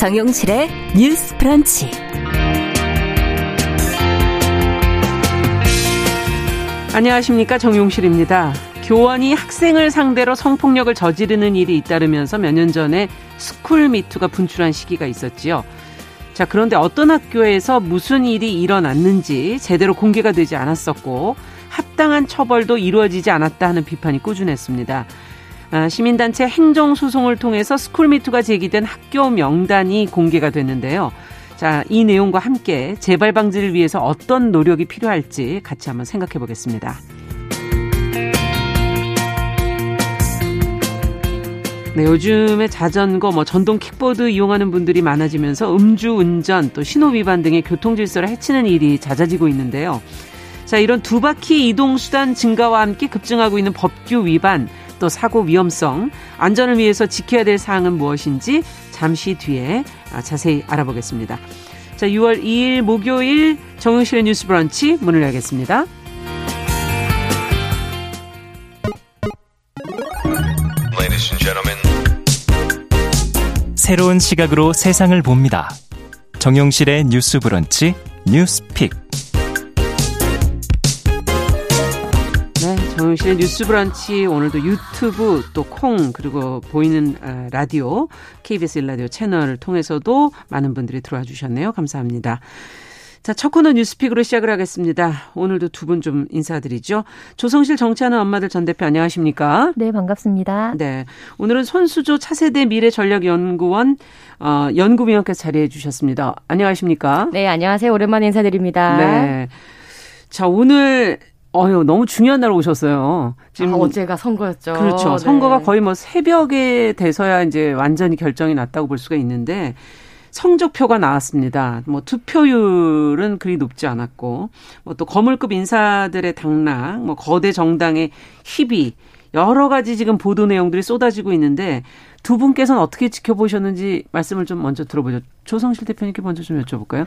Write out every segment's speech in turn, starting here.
정용실의 뉴스 브런치. 안녕하십니까 정용실입니다. 교원이 학생을 상대로 성폭력을 저지르는 일이 잇따르면서 몇 년 전에 스쿨 미투가 분출한 시기가 있었지요. 자, 그런데 어떤 학교에서 무슨 일이 일어났는지 제대로 공개가 되지 않았었고 합당한 처벌도 이루어지지 않았다 하는 비판이 꾸준했습니다. 아, 시민단체 행정소송을 통해서 스쿨미투가 제기된 학교 명단이 공개가 됐는데요. 자, 이 내용과 함께 재발 방지를 위해서 어떤 노력이 필요할지 같이 한번 생각해 보겠습니다. 네, 요즘에 자전거, 뭐 전동 킥보드 이용하는 분들이 많아지면서 음주 운전, 또 신호 위반 등의 교통 질서를 해치는 일이 잦아지고 있는데요. 자, 이런 두 바퀴 이동 수단 증가와 함께 급증하고 있는 법규 위반, 또 사고 위험성, 안전을 위해서 지켜야 될 사항은 무엇인지 잠시 뒤에 아, 자세히 알아보겠습니다. 자, 6월 2일 목요일 정용실의 뉴스 브런치 문을 열겠습니다. 새로운 시각으로 세상을 봅니다. 정용실의 뉴스 브런치 뉴스 픽. 정용실의 뉴스 브런치 오늘도 유튜브 또 콩 그리고 보이는 아, 라디오 KBS 일라디오 채널을 통해서도 많은 분들이 들어와 주셨네요. 감사합니다. 자, 첫 코너 뉴스픽으로 시작을 하겠습니다. 오늘도 두 분 좀 인사드리죠. 조성실 정치하는 엄마들 전 대표 안녕하십니까? 네, 반갑습니다. 네. 오늘은 손수조 차세대 미래 전략 연구원 어, 연구위원께서 자리해 주셨습니다. 안녕하십니까? 네, 안녕하세요. 오랜만에 인사드립니다. 네. 자, 오늘 어유 너무 중요한 날 오셨어요. 지금 아, 어제가 선거였죠. 그렇죠. 네. 선거가 거의 뭐 새벽에 돼서야 이제 완전히 결정이 났다고 볼 수가 있는데 성적표가 나왔습니다. 뭐 투표율은 그리 높지 않았고 뭐 또 거물급 인사들의 당락, 뭐 거대 정당의 희비 여러 가지 지금 보도 내용들이 쏟아지고 있는데 두 분께서는 어떻게 지켜보셨는지 말씀을 좀 먼저 들어보죠. 조성실 대표님께 먼저 좀 여쭤볼까요?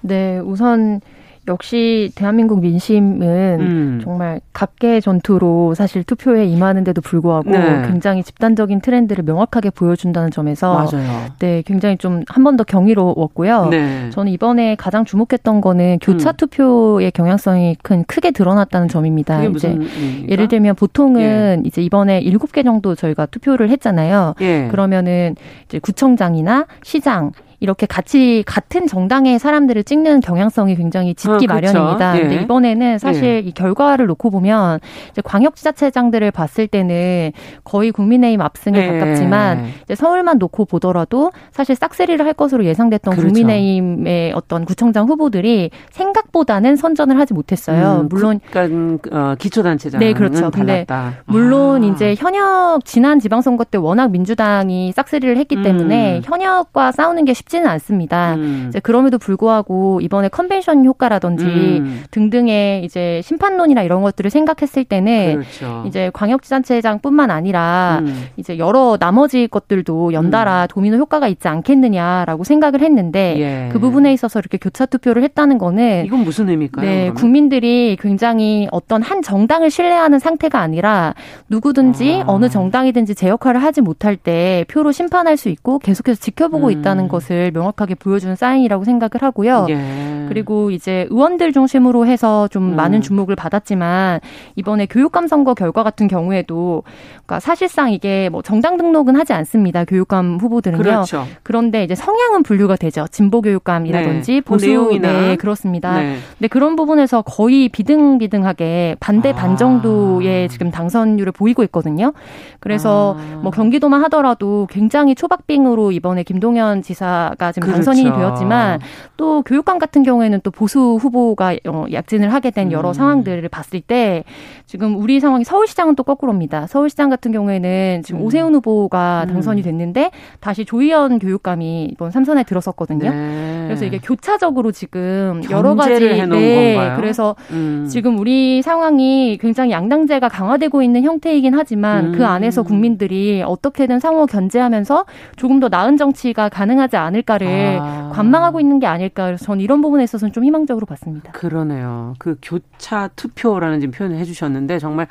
네, 우선 역시 대한민국 민심은 음. 정말 각계 전투로 사실 투표에 임하는데도 불구하고 네. 굉장히 집단적인 트렌드를 명확하게 보여준다는 점에서 맞아요. 네 굉장히 좀 한 번 더 경이로웠고요. 네. 저는 이번에 가장 주목했던 거는 교차 음. 투표의 경향성이 큰 크게 드러났다는 점입니다. 이제 의미입니까? 예를 들면 보통은 예. 이제 이번에 일곱 개 정도 저희가 투표를 했잖아요. 예. 그러면은 이제 구청장이나 시장 이렇게 같이 같은 정당의 사람들을 찍는 경향성이 굉장히 짙기 아, 그렇죠. 마련입니다. 예. 근데 이번에는 사실 예. 이 결과를 놓고 보면 이제 광역지자체장들을 봤을 때는 거의 국민의힘 압승에 예. 가깝지만 이제 서울만 놓고 보더라도 사실 싹쓸이를 할 것으로 예상됐던 그렇죠. 국민의힘의 어떤 구청장 후보들이 생각보다는 선전을 하지 못했어요. 음, 물론 그러니까 어, 기초단체장 네 그렇죠. 근데 물론 아. 이제 현역 지난 지방선거 때 워낙 민주당이 싹쓸이를 했기 때문에 음. 현역과 싸우는 게 쉽. 쉽지는 않습니다. 음. 이제 그럼에도 불구하고 이번에 컨벤션 효과라든지 음. 등등의 이제 심판론이나 이런 것들을 생각했을 때는 그렇죠. 이제 광역지자체장뿐만 아니라 음. 이제 여러 나머지 것들도 연달아 음. 도미노 효과가 있지 않겠느냐라고 생각을 했는데 예. 그 부분에 있어서 이렇게 교차 투표를 했다는 거는 이건 무슨 의미일까요? 네, 그러면? 국민들이 굉장히 어떤 한 정당을 신뢰하는 상태가 아니라 누구든지 아. 어느 정당이든지 제 역할을 하지 못할 때 표로 심판할 수 있고 계속해서 지켜보고 음. 있다는 것을 모습을 명확하게 보여주는 사인이라고 생각을 하고요. 예. 그리고 이제 의원들 중심으로 해서 좀 음. 많은 주목을 받았지만 이번에 교육감 선거 결과 같은 경우에도 그러니까 사실상 이게 뭐 정당 등록은 하지 않습니다. 교육감 후보들은요. 그렇죠. 그런데 이제 성향은 분류가 되죠. 진보 교육감이라든지 네. 보수 내용이나 네, 그렇습니다. 네. 근데 그런 부분에서 거의 비등비등하게 반대 반 정도의 아. 지금 당선율을 보이고 있거든요. 그래서 아. 뭐 경기도만 하더라도 굉장히 초박빙으로 이번에 김동연 지사 가 지금 그렇죠. 당선인이 되었지만 또 교육감 같은 경우에는 또 보수 후보가 어, 약진을 하게 된 여러 음. 상황들을 봤을 때 지금 우리 상황이 서울시장은 또 거꾸로입니다. 서울시장 같은 경우에는 지금 음. 오세훈 후보가 음. 당선이 됐는데 다시 조희연 교육감이 이번 삼선에 들어섰거든요. 네. 그래서 이게 교차적으로 지금 여러 가지 네. 건가요? 그래서 음. 지금 우리 상황이 굉장히 양당제가 강화되고 있는 형태이긴 하지만 그 음. 안에서 국민들이 어떻게든 상호 견제하면서 조금 더 나은 정치가 가능하지 않을 않을까를 아. 관망하고 있는 게 아닐까. 저는 이런 부분에 있어서는 좀 희망적으로 봤습니다. 그러네요. 그 교차 투표라는 지금 표현을 해주셨는데 정말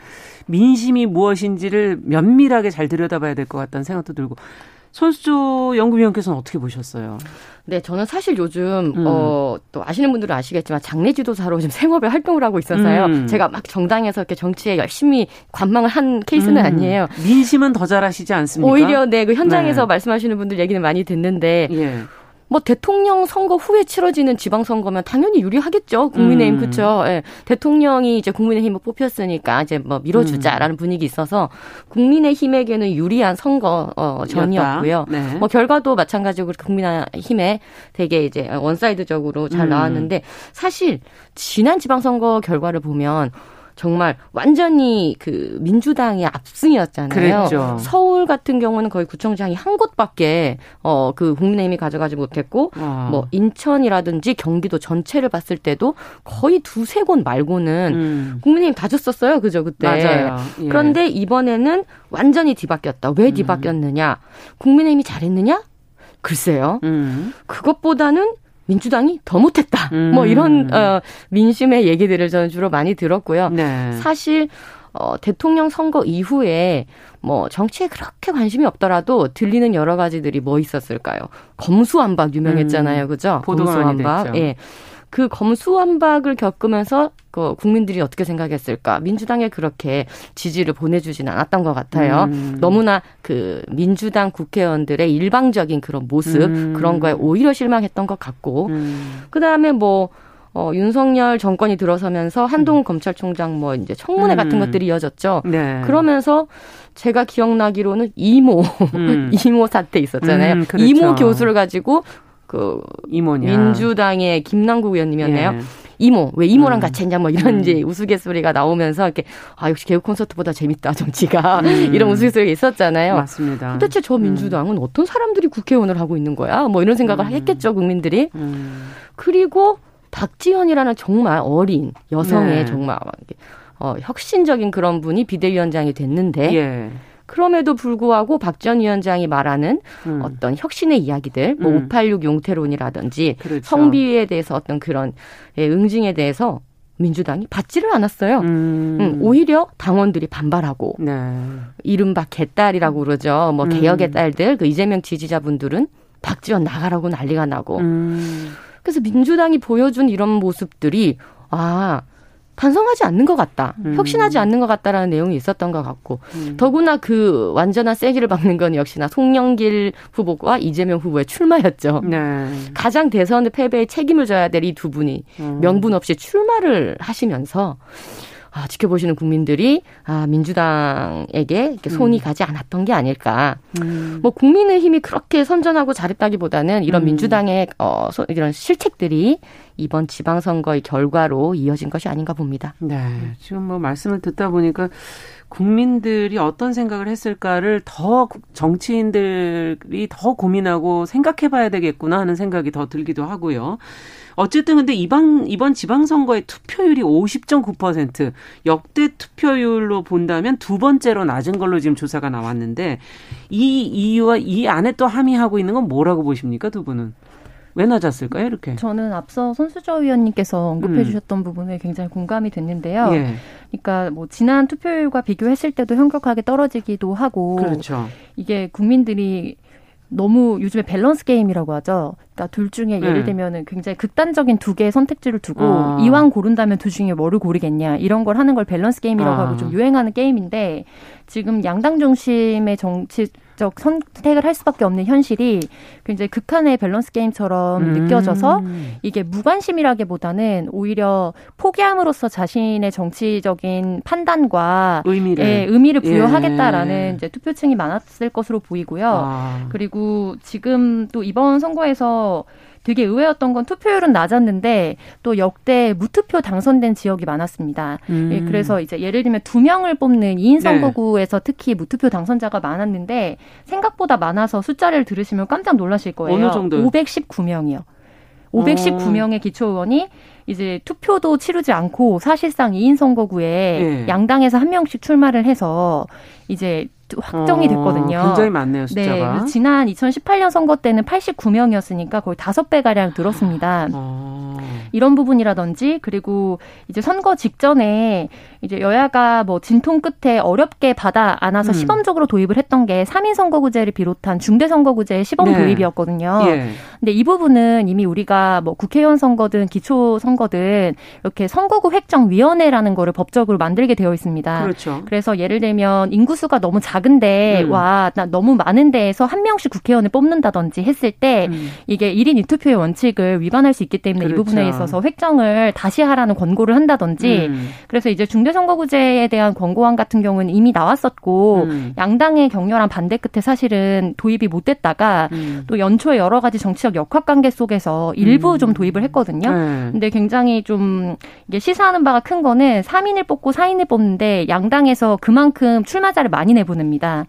민심이 무엇인지를 면밀하게 잘 들여다봐야 될 것 같다는 생각도 들고 손수조 연구위원께서는 어떻게 보셨어요? 네, 저는 사실 요즘 음. 어, 또 아시는 분들은 아시겠지만 장례 지도사로 지금 생업에 활동을 하고 있어서요. 음. 제가 막 정당에서 이렇게 정치에 열심히 관망을 한 케이스는 음. 아니에요. 민심은 더 잘하시지 않습니까? 오히려 네, 그 현장에서 네. 말씀하시는 분들 얘기는 많이 듣는데 예. 뭐 대통령 선거 후에 치러지는 지방선거면 당연히 유리하겠죠. 국민의힘 음. 그렇죠. 예. 대통령이 이제 국민의힘을 뽑혔으니까 이제 뭐 밀어주자라는 음. 분위기 있어서 국민의힘에게는 유리한 선거 어, 전이었고요. 네. 뭐 결과도 마찬가지로 국민의힘에 되게 이제 원사이드적으로 잘 음. 나왔는데 사실 지난 지방선거 결과를 보면 정말 완전히 그 민주당의 압승이었잖아요. 그랬죠. 서울 같은 경우는 거의 구청장이 한 곳밖에 어 그 국민의힘이 가져가지 못했고 아. 뭐 인천이라든지 경기도 전체를 봤을 때도 거의 두세 곳 말고는 음. 국민의힘 다 줬었어요. 그죠 그때. 맞아요. 예. 그런데 이번에는 완전히 뒤바뀌었다. 왜 음. 뒤바뀌었느냐? 국민의힘이 잘했느냐? 글쎄요. 음. 그것보다는 민주당이 더 못했다. 음. 뭐 이런 어, 민심의 얘기들을 저는 주로 많이 들었고요. 네. 사실 어, 대통령 선거 이후에 뭐 정치에 그렇게 관심이 없더라도 들리는 여러 가지들이 뭐 있었을까요? 검수완박 유명했잖아요, 음. 그죠? 검수완박. 예. 그 검수완박을 겪으면서 그 국민들이 어떻게 생각했을까? 민주당에 그렇게 지지를 보내주지는 않았던 것 같아요. 음. 너무나 그 민주당 국회의원들의 일방적인 그런 모습 음. 그런 거에 오히려 실망했던 것 같고, 음. 그 다음에 뭐. 어, 윤석열 정권이 들어서면서 한동훈 음. 검찰총장 뭐 이제 청문회 음. 같은 것들이 이어졌죠. 네. 그러면서 제가 기억나기로는 이모 음. 이모 사태 있었잖아요. 음, 그렇죠. 이모 교수를 가지고 그 이모냐. 민주당의 김남국 의원님이었네요. 예. 이모 왜 이모랑 음. 같이 했냐 뭐 이런 음. 이제 우스갯소리가 나오면서 이렇게 아 역시 개국 콘서트보다 재밌다 정치가 음. 이런 우스갯소리가 있었잖아요. 맞습니다. 도대체 저 음. 민주당은 어떤 사람들이 국회의원을 하고 있는 거야? 뭐 이런 생각을 음. 했겠죠 국민들이. 음. 그리고 박지원이라는 정말 어린 여성의 네. 정말 어, 혁신적인 그런 분이 비대위원장이 됐는데. 예. 그럼에도 불구하고 박 전 위원장이 말하는 음. 어떤 혁신의 이야기들, 뭐 음. 586 용태론이라든지 그렇죠. 성비에 대해서 어떤 그런 예, 응징에 대해서 민주당이 받지를 않았어요. 음. 음, 오히려 당원들이 반발하고 네. 이른바 개딸이라고 그러죠. 뭐 음. 개혁의 딸들, 그 이재명 지지자분들은 박지원 나가라고 난리가 나고. 음. 그래서 민주당이 보여준 이런 모습들이 아 반성하지 않는 것 같다. 음. 혁신하지 않는 것 같다라는 내용이 있었던 것 같고 음. 더구나 그 완전한 세기를 박는 건 역시나 송영길 후보와 이재명 후보의 출마였죠. 네. 가장 대선 패배에 책임을 져야 될 이 두 분이 음. 명분 없이 출마를 하시면서 아, 지켜보시는 국민들이 아, 민주당에게 이렇게 손이 음. 가지 않았던 게 아닐까. 음. 뭐 국민의힘이 그렇게 선전하고 잘했다기보다는 이런 음. 민주당의 어, 소, 이런 실책들이 이번 지방선거의 결과로 이어진 것이 아닌가 봅니다. 네. 지금 뭐 말씀을 듣다 보니까 국민들이 어떤 생각을 했을까를 더 정치인들이 더 고민하고 생각해 봐야 되겠구나 하는 생각이 더 들기도 하고요. 어쨌든 근데 이번 이번 지방선거의 투표율이 50.9% 역대 투표율로 본다면 두 번째로 낮은 걸로 지금 조사가 나왔는데 이 이유와 이 안에 또 함의하고 있는 건 뭐라고 보십니까 두 분은? 왜 낮았을까요, 이렇게? 저는 앞서 손수조 의원님께서 언급해 음. 주셨던 부분에 굉장히 공감이 됐는데요. 예. 그러니까 뭐 지난 투표율과 비교했을 때도 현격하게 떨어지기도 하고 그렇죠. 이게 국민들이 너무 요즘에 밸런스 게임이라고 하죠. 그러니까 둘 중에 예를 네. 들면은 굉장히 극단적인 두 개의 선택지를 두고 아. 이왕 고른다면 둘 중에 뭐를 고르겠냐 이런 걸 하는 걸 밸런스 게임이라고 아. 하고 좀 유행하는 게임인데 지금 양당 중심의 정치 적 선택을 할 수밖에 없는 현실이 굉장히 극한의 밸런스 게임처럼 음. 느껴져서 이게 무관심이라기보다는 오히려 포기함으로써 자신의 정치적인 판단과 의미를, 예, 의미를 부여하겠다라는 예. 이제 투표층이 많았을 것으로 보이고요. 아. 그리고 지금 또 이번 선거에서 되게 의외였던 건 투표율은 낮았는데 또 역대 무투표 당선된 지역이 많았습니다. 음. 예, 그래서 이제 예를 들면 두 명을 뽑는 2인 선거구에서 네. 특히 무투표 당선자가 많았는데 생각보다 많아서 숫자를 들으시면 깜짝 놀라실 거예요. 어느 정도? 519명이요. 519명의 어. 기초의원이 이제 투표도 치르지 않고 사실상 2인 선거구에 네. 양당에서 한 명씩 출마를 해서 이제 확정이 어, 됐거든요. 굉장히 많네요, 숫자가. 네, 지난 2018년 선거 때는 89명이었으니까 거의 5배 가량 늘었습니다. 어. 이런 부분이라든지 그리고 이제 선거 직전에 이제 여야가 뭐 진통 끝에 어렵게 받아 안아서 음. 시범적으로 도입을 했던 게 3인 선거구제를 비롯한 중대 선거구제의 시범 네. 도입이었거든요. 예. 근데 이 부분은 이미 우리가 뭐 국회의원 선거든 기초 선거든 이렇게 선거구 획정 위원회라는 거를 법적으로 만들게 되어 있습니다. 그렇죠. 그래서 예를 들면 인구수가 너무 작 은데 음. 와나 너무 많은 데에서 한 명씩 국회의원을 뽑는다든지 했을 때 음. 이게 1인 2투표의 원칙을 위반할 수 있기 때문에 그렇죠. 이 부분에 있어서 획정을 다시 하라는 권고를 한다든지 음. 그래서 이제 중대 중대선거구제에 대한 권고안 같은 경우는 이미 나왔었고 음. 양당의 격렬한 반대 끝에 사실은 도입이 못 됐다가 음. 또 연초에 여러 가지 정치적 역학 관계 속에서 일부 음. 좀 도입을 했거든요. 네. 근데 굉장히 좀 이게 시사하는 바가 큰 거는 3인을 뽑고 4인을 뽑는데 양당에서 그만큼 출마자를 많이 내보 냅니다.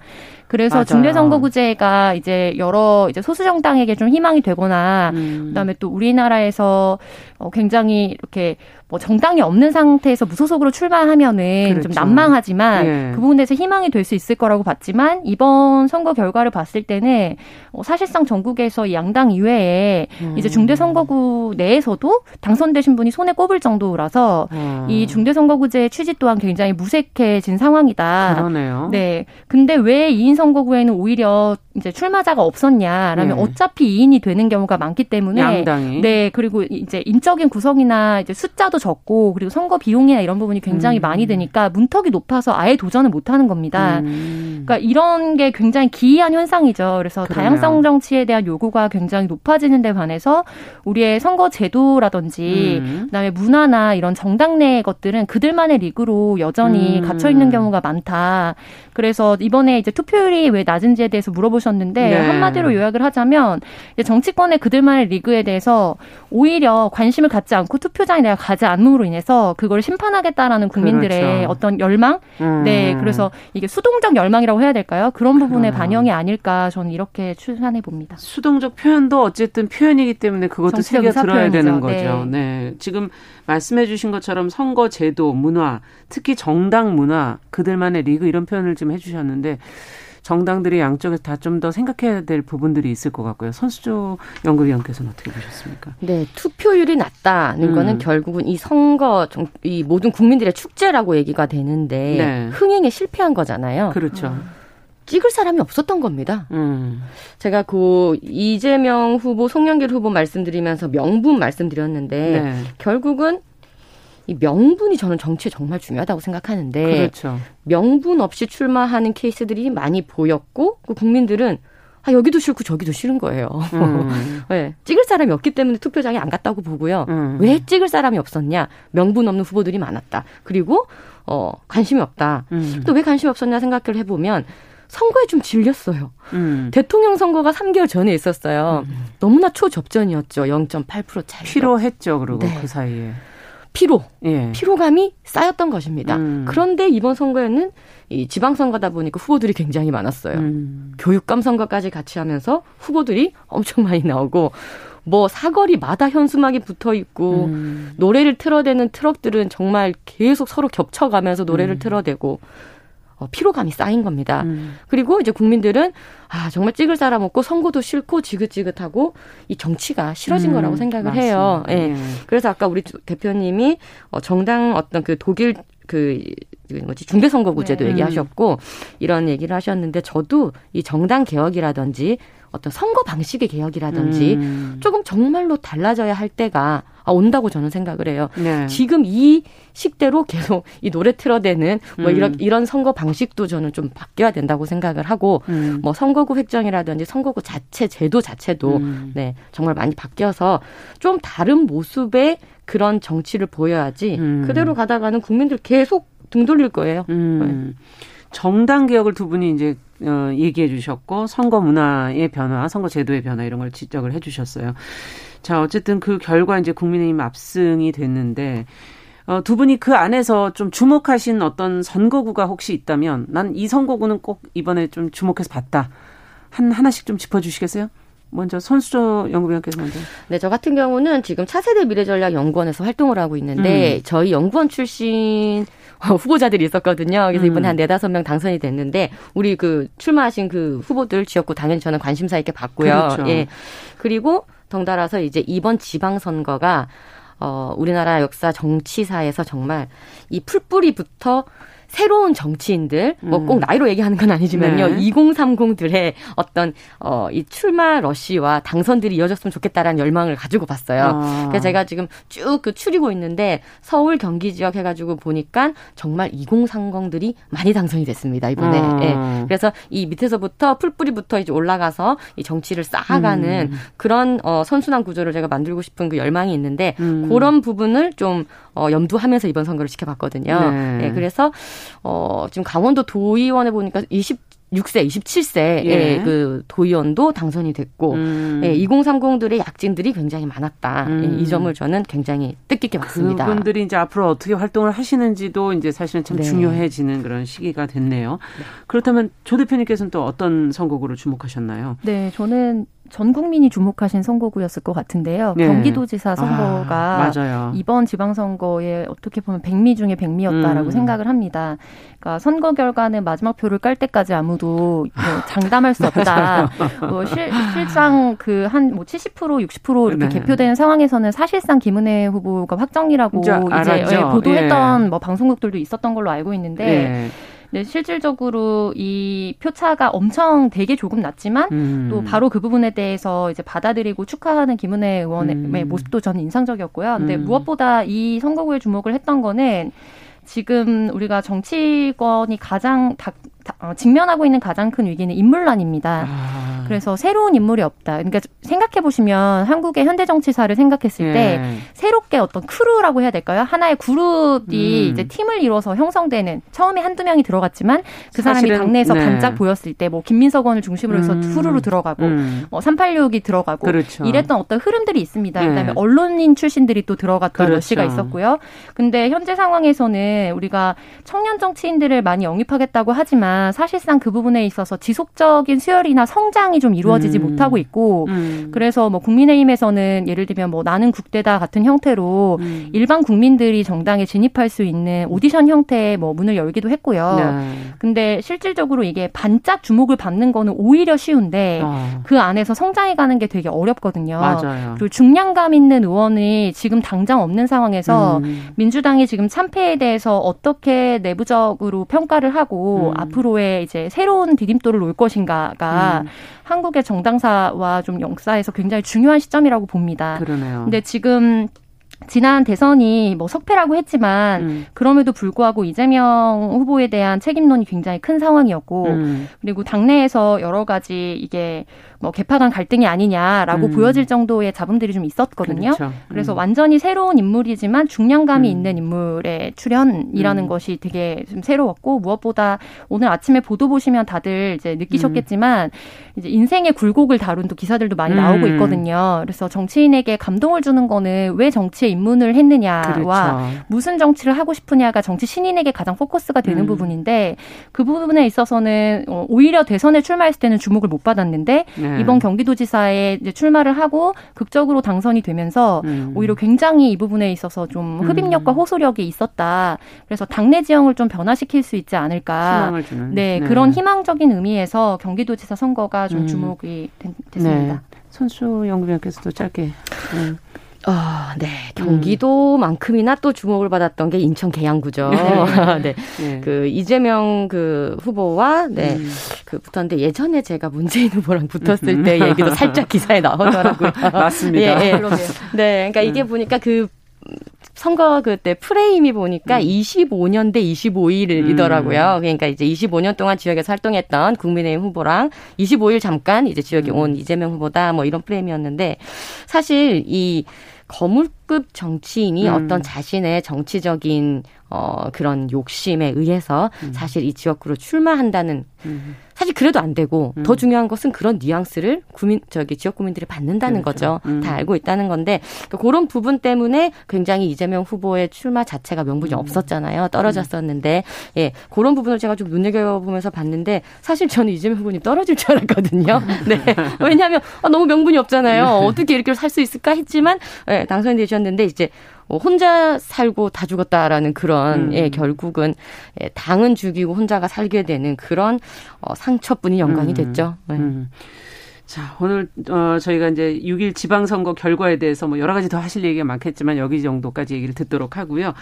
그래서 맞아요. 중대선거구제가 이제 여러 이제 소수 정당에게 좀 희망이 되거나 음. 그다음에 또 우리나라에서 어 굉장히 이렇게 뭐 정당이 없는 상태에서 무소속으로 출마하면은 그렇죠. 좀 난망하지만 예. 그 부분에서 희망이 될 수 있을 거라고 봤지만 이번 선거 결과를 봤을 때는 어 사실상 전국에서 이 양당 이외에 음. 이제 중대선거구 내에서도 당선되신 분이 손에 꼽을 정도라서 음. 이 중대선거구제 취지 또한 굉장히 무색해진 상황이다. 그러네요. 네. 근데 왜 2인 선거구에는 오히려 이제 출마자가 없었냐라면 네. 어차피 2인이 되는 경우가 많기 때문에 양당이 네 그리고 이제 인적인 구성이나 이제 숫자도 적고 그리고 선거 비용이나 이런 부분이 굉장히 음. 많이 드니까 문턱이 높아서 아예 도전을 못 하는 겁니다. 음. 그러니까 이런 게 굉장히 기이한 현상이죠. 그래서 그러네요. 다양성 정치에 대한 요구가 굉장히 높아지는 데 반해서 우리의 선거 제도라든지 음. 그다음에 문화나 이런 정당 내 것들은 그들만의 리그로 여전히 음. 갇혀 있는 경우가 많다. 그래서 이번에 이제 투표율이 왜 낮은지에 대해서 물어보셨는데 네. 한마디로 요약을 하자면 정치권의 그들만의 리그에 대해서 오히려 관심을 갖지 않고 투표장에 내가 가지 않음으로 인해서 그걸 심판하겠다라는 국민들의 그렇죠. 어떤 열망, 음. 네 그래서 이게 수동적 열망이라고 해야 될까요? 그런 부분의 반영이 아닐까 저는 이렇게 추산해 봅니다. 수동적 표현도 어쨌든 표현이기 때문에 그것도 새겨 들어야 되는 거죠. 네. 네. 지금 말씀해 주신 것처럼 선거 제도, 문화, 특히 정당 문화, 그들만의 리그 이런 표현을 좀 해주셨는데 정당들이 양쪽에서 다 좀 더 생각해야 될 부분들이 있을 것 같고요. 선수조 연구위원께서는 어떻게 보셨습니까? 네, 투표율이 낮다는 음. 거는 결국은 이 선거, 이 모든 국민들의 축제라고 얘기가 되는데 네. 흥행에 실패한 거잖아요. 그렇죠. 음. 찍을 사람이 없었던 겁니다. 음. 제가 그 이재명 후보, 송영길 후보 말씀드리면서 명분 말씀드렸는데 네. 결국은 이 명분이 저는 정치에 정말 중요하다고 생각하는데 그렇죠. 명분 없이 출마하는 케이스들이 많이 보였고 그 국민들은 아 여기도 싫고 저기도 싫은 거예요. 음. 네, 찍을 사람이 없기 때문에 투표장에 안 갔다고 보고요. 음. 왜 찍을 사람이 없었냐? 명분 없는 후보들이 많았다. 그리고 어 관심이 없다. 음. 또왜 관심이 없었냐 생각을 해보면 선거에 좀 질렸어요. 음. 대통령 선거가 3개월 전에 있었어요. 음. 너무나 초접전이었죠. 0.8% 차이. 피로했죠. 그리고 네. 그 사이에. 피로, 예. 피로감이 쌓였던 것입니다. 음. 그런데 이번 선거에는 이 지방선거다 보니까 후보들이 굉장히 많았어요. 음. 교육감 선거까지 같이 하면서 후보들이 엄청 많이 나오고 뭐 사거리마다 현수막이 붙어 있고 음. 노래를 틀어대는 트럭들은 정말 계속 서로 겹쳐가면서 노래를 음. 틀어대고 어, 피로감이 쌓인 겁니다. 음. 그리고 이제 국민들은 아 정말 찍을 사람 없고 선거도 싫고 지긋지긋하고 이 정치가 싫어진 음, 거라고 생각을 맞습니다. 해요. 예. 네. 그래서 아까 우리 대표님이 어, 정당 어떤 그 독일 그 뭐지 중대선거구제도 네. 얘기하셨고 이런 얘기를 하셨는데 저도 이 정당 개혁이라든지 어떤 선거 방식의 개혁이라든지 음. 조금 정말로 달라져야 할 때가 아, 온다고 저는 생각을 해요. 네. 지금 이 식대로 계속 이 노래 틀어대는 뭐 음. 이런 이런 선거 방식도 저는 좀 바뀌어야 된다고 생각을 하고 음. 뭐 선거구 획정이라든지 선거구 자체 제도 자체도 음. 네 정말 많이 바뀌어서 좀 다른 모습의 그런 정치를 보여야지 음. 그대로 가다가는 국민들 계속 등 돌릴 거예요. 음. 네. 정당 개혁을 두 분이 이제 어, 얘기해 주셨고 선거 문화의 변화, 선거 제도의 변화 이런 걸 지적을 해 주셨어요. 자, 어쨌든 그 결과 이제 국민의힘 압승이 됐는데 어, 두 분이 그 안에서 좀 주목하신 어떤 선거구가 혹시 있다면 난 이 선거구는 꼭 이번에 좀 주목해서 봤다. 한 하나씩 좀 짚어 주시겠어요? 먼저 선수조 연구위원께서 먼저. 네, 저 같은 경우는 지금 차세대 미래전략 연구원에서 활동을 하고 있는데 음. 저희 연구원 출신 후보자들이 있었거든요. 그래서 이번에 음. 한 네다섯 명 당선이 됐는데 우리 그 출마하신 그 후보들 지역구 당연히 저는 관심사 있게 봤고요. 그렇죠. 예. 그리고 덩달아서 이제 이번 지방선거가 어, 우리나라 역사 정치사에서 정말 이 풀뿌리부터 새로운 정치인들, 뭐 꼭 나이로 얘기하는 건 아니지만요. 네. 2030들의 어떤 어 이 출마 러시와 당선들이 이어졌으면 좋겠다라는 열망을 가지고 봤어요. 아. 그래서 제가 지금 쭉 그 추리고 있는데 서울 경기 지역 해 가지고 보니까 정말 2030들이 많이 당선이 됐습니다 이번에. 아. 예. 그래서 이 밑에서부터 풀뿌리부터 이제 올라가서 이 정치를 쌓아가는 음. 그런 어 선순환 구조를 제가 만들고 싶은 그 열망이 있는데 음. 그런 부분을 좀 어, 염두하면서 이번 선거를 지켜봤거든요. 네. 예, 그래서 어, 지금 강원도 도의원에 보니까 20 6세, 27세 예. 그 도의원도 당선이 됐고 음. 예, 2030들의 약진들이 굉장히 많았다. 음. 예, 이 점을 저는 굉장히 뜻깊게 봤습니다. 그분들이 이제 앞으로 어떻게 활동을 하시는지도 이제 사실은 참 네. 중요해지는 그런 시기가 됐네요. 네. 그렇다면 조 대표님께서는 또 어떤 선곡으로 주목하셨나요? 네, 저는 전 국민이 주목하신 선거구였을 것 같은데요. 네. 경기도지사 선거가 아, 이번 지방선거에 어떻게 보면 백미 중에 백미였다라고 음. 생각을 합니다. 그러니까 선거 결과는 마지막 표를 깔 때까지 아무도 뭐 장담할 수 없다. 뭐 실, 실상 그 한 뭐 70% 60% 이렇게 네. 개표된 상황에서는 사실상 김은혜 후보가 확정이라고 이제 예, 보도했던 예. 뭐 방송국들도 있었던 걸로 알고 있는데 예. 네, 실질적으로 이 표차가 엄청 되게 조금 났지만 음. 또 바로 그 부분에 대해서 이제 받아들이고 축하하는 김은혜 의원의 음. 모습도 저는 인상적이었고요. 근데 음. 무엇보다 이 선거구에 주목을 했던 거는 지금 우리가 정치권이 가장 다, 다, 어, 직면하고 있는 가장 큰 위기는 인물난입니다. 아. 그래서 새로운 인물이 없다. 그러니까 생각해 보시면 한국의 현대 정치사를 생각했을 예. 때 새롭게 어떤 크루라고 해야 될까요? 하나의 그룹이 음. 이제 팀을 이뤄서 형성되는 처음에 한두 명이 들어갔지만 그 사람이 당내에서 네. 반짝 보였을 때 뭐 김민석 의원을 중심으로 해서 음. 후루로 들어가고 음. 뭐 386이 들어가고 그렇죠. 이랬던 어떤 흐름들이 있습니다. 예. 그다음에 언론인 출신들이 또 들어갔던 그렇죠. 몇 시가 있었고요. 근데 현재 상황에서는 우리가 청년 정치인들을 많이 영입하겠다고 하지만 사실상 그 부분에 있어서 지속적인 수혈이나 성장이 좀 이루어지지 음. 못하고 있고 음. 그래서 뭐 국민의힘에서는 예를 들면 뭐 나는 국대다 같은 형태로 음. 일반 국민들이 정당에 진입할 수 있는 오디션 형태의 뭐 문을 열기도 했고요. 네. 근데 실질적으로 이게 반짝 주목을 받는 거는 오히려 쉬운데 어. 그 안에서 성장해 가는 게 되게 어렵거든요. 맞아요. 그리고 중량감 있는 의원이 지금 당장 없는 상황에서 음. 민주당이 지금 참패에 대해서 어떻게 내부적으로 평가를 하고 음. 앞으로의 이제 새로운 디딤돌을 놓을 것인가가 음. 한국의 정당사와 좀 역사에서 굉장히 중요한 시점이라고 봅니다. 그러네요. 근데 지금 지난 대선이 뭐 석패라고 했지만 음. 그럼에도 불구하고 이재명 후보에 대한 책임론이 굉장히 큰 상황이었고 음. 그리고 당내에서 여러 가지 이게 뭐 개파간 갈등이 아니냐라고 음. 보여질 정도의 잡음들이 좀 있었거든요. 그렇죠. 음. 그래서 완전히 새로운 인물이지만 중량감이 음. 있는 인물의 출연이라는 음. 것이 되게 좀 새로웠고 무엇보다 오늘 아침에 보도 보시면 다들 이제 느끼셨겠지만 이제 인생의 굴곡을 다룬 또 기사들도 많이 나오고 있거든요. 그래서 정치인에게 감동을 주는 거는 왜 정치에 입문을 했느냐와 그렇죠. 무슨 정치를 하고 싶으냐가 정치 신인에게 가장 포커스가 되는 음. 부분인데 그 부분에 있어서는 어, 오히려 대선에 출마했을 때는 주목을 못 받았는데 네. 이번 경기도지사에 이제 출마를 하고 극적으로 당선이 되면서 음. 오히려 굉장히 이 부분에 있어서 좀 음. 흡입력과 호소력이 있었다. 그래서 당내 지형을 좀 변화시킬 수 있지 않을까. 네, 네, 그런 희망적인 의미에서 경기도지사 선거가 좀 음. 주목이 된, 됐습니다. 네. 손수 연구위원께서도 짧게. 네. 아, 네. 경기도만큼이나 또 주목을 받았던 게 인천 계양구죠. 네. 네. 네. 그 이재명 그 후보와 네. 음. 그 붙었는데 예전에 제가 문재인 후보랑 붙었을 때 얘기도 살짝 기사에 나오더라고요. 맞습니다. 예, 예. 네. 그러니까 이게 음. 보니까 그 선거 그때 프레임이 보니까 음. 25년 대 25일이더라고요. 음. 그러니까 이제 25년 동안 지역에서 활동했던 국민의힘 후보랑 25일 잠깐 이제 지역에 음. 온 이재명 후보다 뭐 이런 프레임이었는데 사실 이 거물급 정치인이 음. 어떤 자신의 정치적인 어 그런 욕심에 의해서 음. 사실 이 지역구로 출마한다는 음. 사실 그래도 안 되고 음. 더 중요한 것은 그런 뉘앙스를 국민 저기 지역 국민들이 받는다는 그렇죠. 거죠. 음. 다 알고 있다는 건데 그러니까 그런 부분 때문에 굉장히 이재명 후보의 출마 자체가 명분이 음. 없었잖아요. 떨어졌었는데 예 그런 부분을 제가 좀 눈여겨보면서 봤는데 사실 저는 이재명 후보님 떨어질 줄 알았거든요. 네 왜냐하면 아, 너무 명분이 없잖아요. 네. 어떻게 이렇게 살 수 있을까 했지만 예, 당선이 되셨는데 이제 뭐 혼자 살고 다 죽었다라는 그런 음. 예 결국은 예, 당은 죽이고 혼자가 살게 되는 그런 어, 상처뿐이 연관이 음. 됐죠. 네. 음. 자, 오늘 어 저희가 이제 6.1 지방선거 결과에 대해서 뭐 여러 가지 더 하실 얘기가 많겠지만 여기 정도까지 얘기를 듣도록 하고요.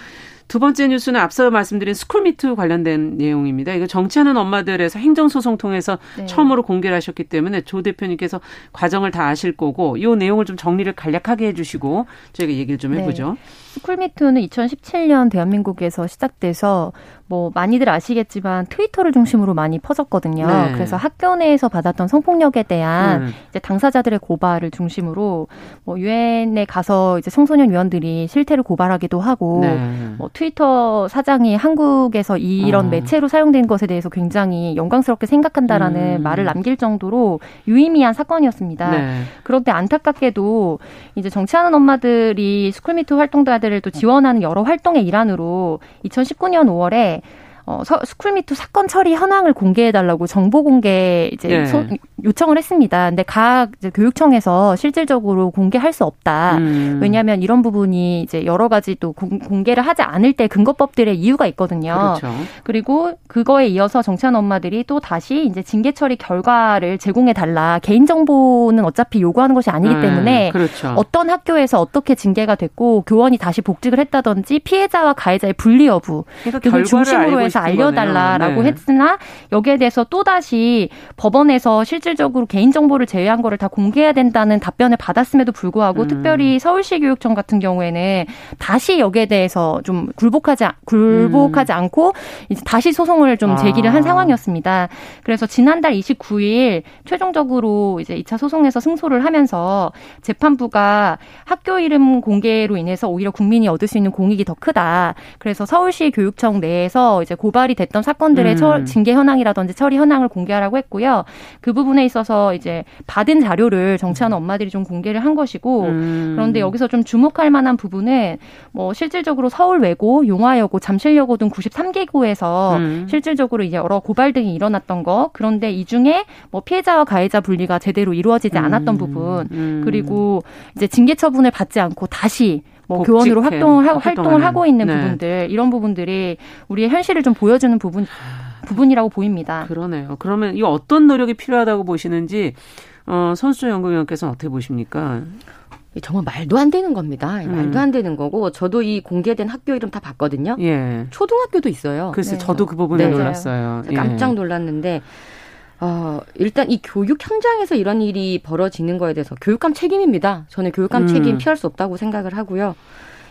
두 번째 뉴스는 앞서 말씀드린 스쿨미투 관련된 내용입니다. 이거 정치하는 엄마들에서 행정소송 통해서 네. 처음으로 공개를 하셨기 때문에 조 대표님께서 과정을 다 아실 거고 이 내용을 좀 정리를 간략하게 해주시고 저희가 얘기를 좀 네. 해보죠. 네. 스쿨미투는 2017년 대한민국에서 시작돼서 뭐 많이들 아시겠지만 트위터를 중심으로 많이 퍼졌거든요. 네. 그래서 학교 내에서 받았던 성폭력에 대한 음. 이제 당사자들의 고발을 중심으로 뭐 유엔에 가서 이제 청소년 위원들이 실태를 고발하기도 하고 네. 뭐 트위터 사장이 한국에서 이런 어. 매체로 사용된 것에 대해서 굉장히 영광스럽게 생각한다라는 음. 말을 남길 정도로 유의미한 사건이었습니다. 네. 그런데 안타깝게도 이제 정치하는 엄마들이 스쿨미투 활동 가들을 또 지원하는 여러 활동의 일환으로 2019년 5월에 어, 서, 스쿨미투 사건 처리 현황을 공개해달라고 정보 공개 이제 네. 소, 요청을 했습니다. 근데 각 교육청에서 실질적으로 공개할 수 없다. 음. 왜냐하면 이런 부분이 이제 여러 가지 또 공, 공개를 하지 않을 때 근거법들의 이유가 있거든요. 그렇죠. 그리고 그거에 이어서 정치한 엄마들이 또 다시 이제 징계 처리 결과를 제공해 달라. 개인 정보는 어차피 요구하는 것이 아니기 네. 때문에 그렇죠. 어떤 학교에서 어떻게 징계가 됐고 교원이 다시 복직을 했다든지 피해자와 가해자의 분리 여부 그러니까 등을 중심으로 해서 대해서 알려달라라고 네. 했으나 여기에 대해서 또 다시 법원에서 실질적으로 개인 정보를 제외한 거를 다 공개해야 된다는 답변을 받았음에도 불구하고 음. 특별히 서울시 교육청 같은 경우에는 다시 여기에 대해서 좀 굴복하지 굴복하지 음. 않고 이제 다시 소송을 좀 제기를 아. 한 상황이었습니다. 그래서 지난달 29일 최종적으로 이제 2차 소송에서 승소를 하면서 재판부가 학교 이름 공개로 인해서 오히려 국민이 얻을 수 있는 공익이 더 크다. 그래서 서울시 교육청 내에서 이제 고발이 됐던 사건들의 음. 처, 징계 현황이라든지 처리 현황을 공개하라고 했고요. 그 부분에 있어서 이제 받은 자료를 정치하는 엄마들이 좀 공개를 한 것이고 음. 그런데 여기서 좀 주목할 만한 부분은 뭐 실질적으로 서울 외고, 용화여고, 잠실여고 등 93개고에서 음. 실질적으로 이제 여러 고발 등이 일어났던 거 그런데 이 중에 뭐 피해자와 가해자 분리가 제대로 이루어지지 않았던 음. 부분 음. 그리고 이제 징계 처분을 받지 않고 다시 뭐 교원으로 활동을 하, 활동을 하고 있는 네. 부분들 이런 부분들이 우리의 현실을 좀 보여주는 부분 부분이라고 보입니다. 그러네요. 그러면 이 어떤 노력이 필요하다고 보시는지 어, 선수조 연구위원께서는 어떻게 보십니까? 정말 말도 안 되는 겁니다. 음. 말도 안 되는 거고 저도 이 공개된 학교 이름 다 봤거든요. 예. 초등학교도 있어요. 글쎄 네. 저도 그 부분에 네. 놀랐어요. 깜짝 놀랐는데 어, 일단 이 교육 현장에서 이런 일이 벌어지는 거에 대해서 교육감 책임입니다. 저는 교육감 음. 책임 피할 수 없다고 생각을 하고요.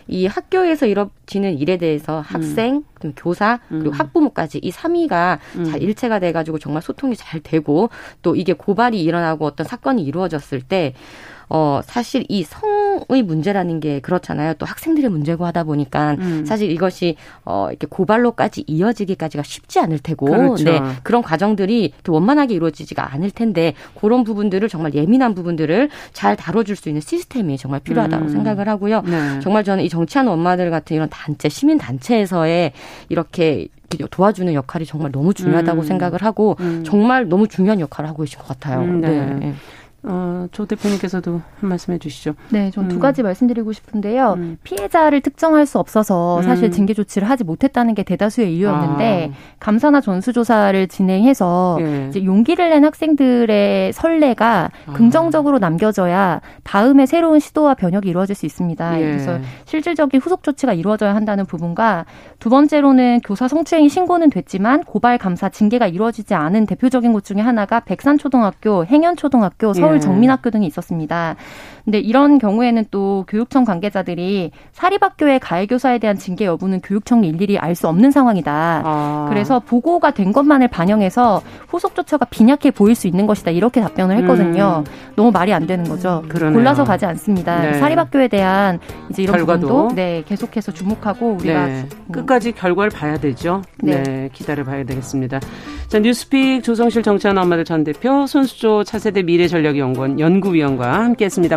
이 학교에서 이루어지는 일에 대해서 학생, 음. 교사, 그리고 음. 학부모까지 이 3위가 음. 잘 일체가 돼가지고 정말 소통이 잘 되고 또 이게 고발이 일어나고 어떤 사건이 이루어졌을 때 어, 사실 이 성의 문제라는 게 그렇잖아요. 또 학생들의 문제고 하다 보니까 음. 사실 이것이 어, 이렇게 고발로까지 이어지기까지가 쉽지 않을 테고, 그렇죠. 네. 그런 과정들이 원만하게 이루어지지가 않을 텐데, 그런 부분들을 정말 예민한 부분들을 잘 다뤄줄 수 있는 시스템이 정말 필요하다고 음. 생각을 하고요. 네. 정말 저는 이 정치하는 엄마들 같은 이런 단체, 시민 단체에서의 이렇게 도와주는 역할이 정말 너무 중요하다고 음. 생각을 하고 음. 정말 너무 중요한 역할을 하고 계신 것 같아요. 음, 네. 네. 어, 조 대표님께서도 한 말씀 해주시죠. 네, 전두 음. 가지 말씀드리고 싶은데요. 음. 피해자를 특정할 수 없어서 사실 음. 징계 조치를 하지 못했다는 게 대다수의 이유였는데 아. 감사나 전수조사를 진행해서 예. 이제 용기를 낸 학생들의 선례가 아. 긍정적으로 남겨져야 다음에 새로운 시도와 변혁이 이루어질 수 있습니다. 예. 그래서 실질적인 후속 조치가 이루어져야 한다는 부분과 두 번째로는 교사 성추행이 신고는 됐지만 고발 감사 징계가 이루어지지 않은 대표적인 곳 중에 하나가 백산초등학교, 행연초등학교, 서울 서울 예. 정민학교 등이 있었습니다. 근데 이런 경우에는 또 교육청 관계자들이 사립학교의 가해 교사에 대한 징계 여부는 교육청이 일일이 알 수 없는 상황이다. 아. 그래서 보고가 된 것만을 반영해서 후속 조처가 빈약해 보일 수 있는 것이다. 이렇게 답변을 했거든요. 음. 너무 말이 안 되는 거죠. 그러네요. 골라서 가지 않습니다. 네. 사립학교에 대한 이제 이런 결과도 부분도 네, 계속해서 주목하고 우리가 네. 음. 끝까지 결과를 봐야 되죠. 네, 네 기다려 봐야 되겠습니다. 자, 뉴스픽 조성실 정치하는 엄마들 전 대표 손수조 차세대 미래전략연구원 연구위원과 함께했습니다.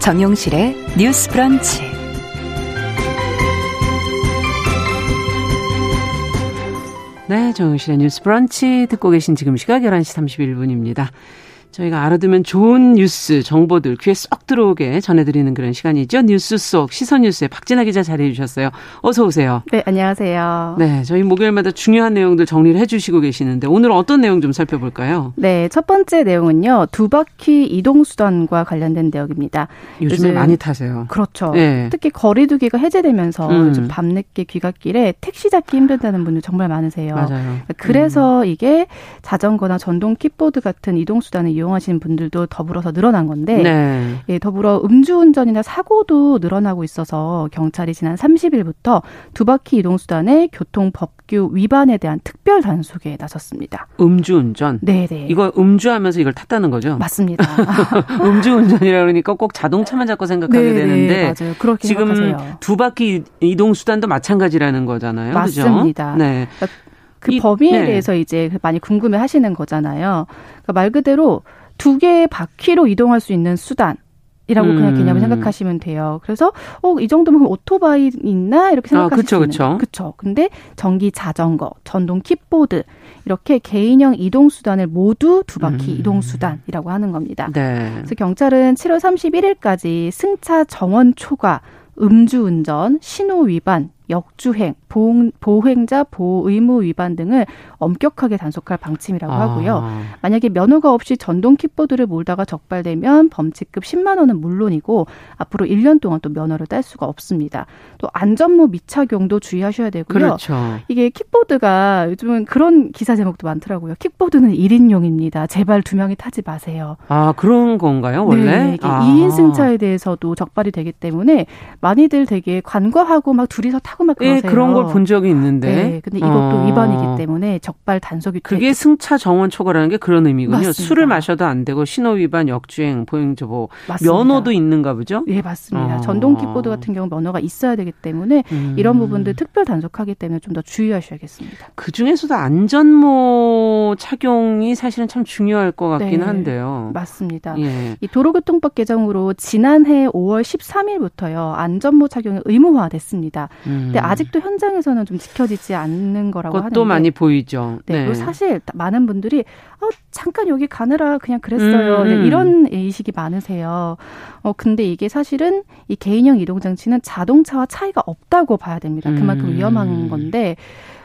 정용실의 뉴스 브런치. 네, 정용실의 뉴스 브런치 듣고 계신 지금 시각 11시 31분입니다. 저희가 알아두면 좋은 뉴스, 정보들 귀에 쏙 들어오게 전해드리는 그런 시간이죠. 뉴스 속 시선 뉴스에 박진아 기자 자리해 주셨어요. 어서 오세요. 네, 안녕하세요. 네, 저희 목요일마다 중요한 내용들 정리를 해주시고 계시는데 오늘 어떤 내용 좀 살펴볼까요? 네, 첫 번째 내용은요. 두 바퀴 이동 수단과 관련된 내용입니다. 요즘에 요즘, 많이 타세요. 그렇죠. 네. 특히 거리두기가 해제되면서 음. 요즘 밤늦게 귀갓길에 택시 잡기 힘들다는 분들 정말 많으세요. 맞아요. 그래서 음. 이게 자전거나 전동 킥보드 같은 이동 수단을 이용하시는 분들도 더불어서 늘어난 건데 네. 예, 더불어 음주운전이나 사고도 늘어나고 있어서 경찰이 지난 30일부터 두 바퀴 이동 수단의 교통 법규 위반에 대한 특별 단속에 나섰습니다. 음주운전. 네, 네. 이거 음주하면서 이걸 탔다는 거죠? 맞습니다. 음주운전이라 그러니까 꼭 자동차만 잡고 생각하게 네네, 되는데 맞아요. 그렇게 지금 생각하세요. 두 바퀴 이동 수단도 마찬가지라는 거잖아요. 맞습니다. 그죠? 네. 그러니까 그 이, 범위에 네. 대해서 이제 많이 궁금해 하시는 거잖아요. 그러니까 말 그대로 두 개의 바퀴로 이동할 수 있는 수단. 이라고 음. 그냥 개념을 생각하시면 돼요. 그래서 어이 정도면 오토바이 있나 이렇게 아, 생각하시면 아, 그렇죠, 그렇죠. 근데 전기 자전거, 전동 킥보드 이렇게 개인형 이동 수단을 모두 두 바퀴 음. 이동 수단이라고 하는 겁니다. 네. 그래서 경찰은 7월 31일까지 승차 정원 초과 음주운전, 신호 위반, 역주행, 보행, 자 보호 의무 위반 등을 엄격하게 단속할 방침이라고 아. 하고요. 만약에 면허가 없이 전동 킥보드를 몰다가 적발되면 범칙급 10만 원은 물론이고 앞으로 1년 동안 또 면허를 딸 수가 없습니다. 또 안전모 미착용도 주의하셔야 되고요. 그렇죠. 이게 킥보드가 요즘은 그런 기사 제목도 많더라고요. 킥보드는 1인용입니다. 제발 두 명이 타지 마세요. 아, 그런 건가요, 원래? 네, 이게 아. 2인 승차에 대해서도 적발이 되기 때문에 많이들 되게 관과하고 막 둘이서 타고 막 그러세요. 네, 그런 걸 본 적이 있는데. 네, 근데 이것도 어. 위반이기 때문에 적발 단속이 그게 되... 승차 정원 초과라는 게 그런 의미군요. 맞습니다. 술을 마셔도 안 되고 신호 위반, 역주행, 보행저보 면허도 있는가 보죠? 예, 맞습니다. 어. 전동 킥보드 같은 경우 면허가 있어야 되기 때문에 음. 이런 부분들 특별 단속하기 때문에 좀 더 주의하셔야겠습니다. 그 중에서도 안전모 착용이 사실은 참 중요할 것 같긴 네, 한데요. 맞습니다. 예. 이 도로교통법 개정으로 지난해 5월 13일부터요 안전모 착용이 의무화됐습니다. 음. 근데 아직도 현장에서는 좀 지켜지지 않는 거라고 하는데 또 많이 보이죠. 네. 네. 사실 많은 분들이 어 잠깐 여기 가느라 그냥 그랬어요. 음, 음. 이런 의식이 많으세요. 어 근데 이게 사실은 이 개인형 이동 장치는 자동차와 차이가 없다고 봐야 됩니다. 그만큼 음. 위험한 건데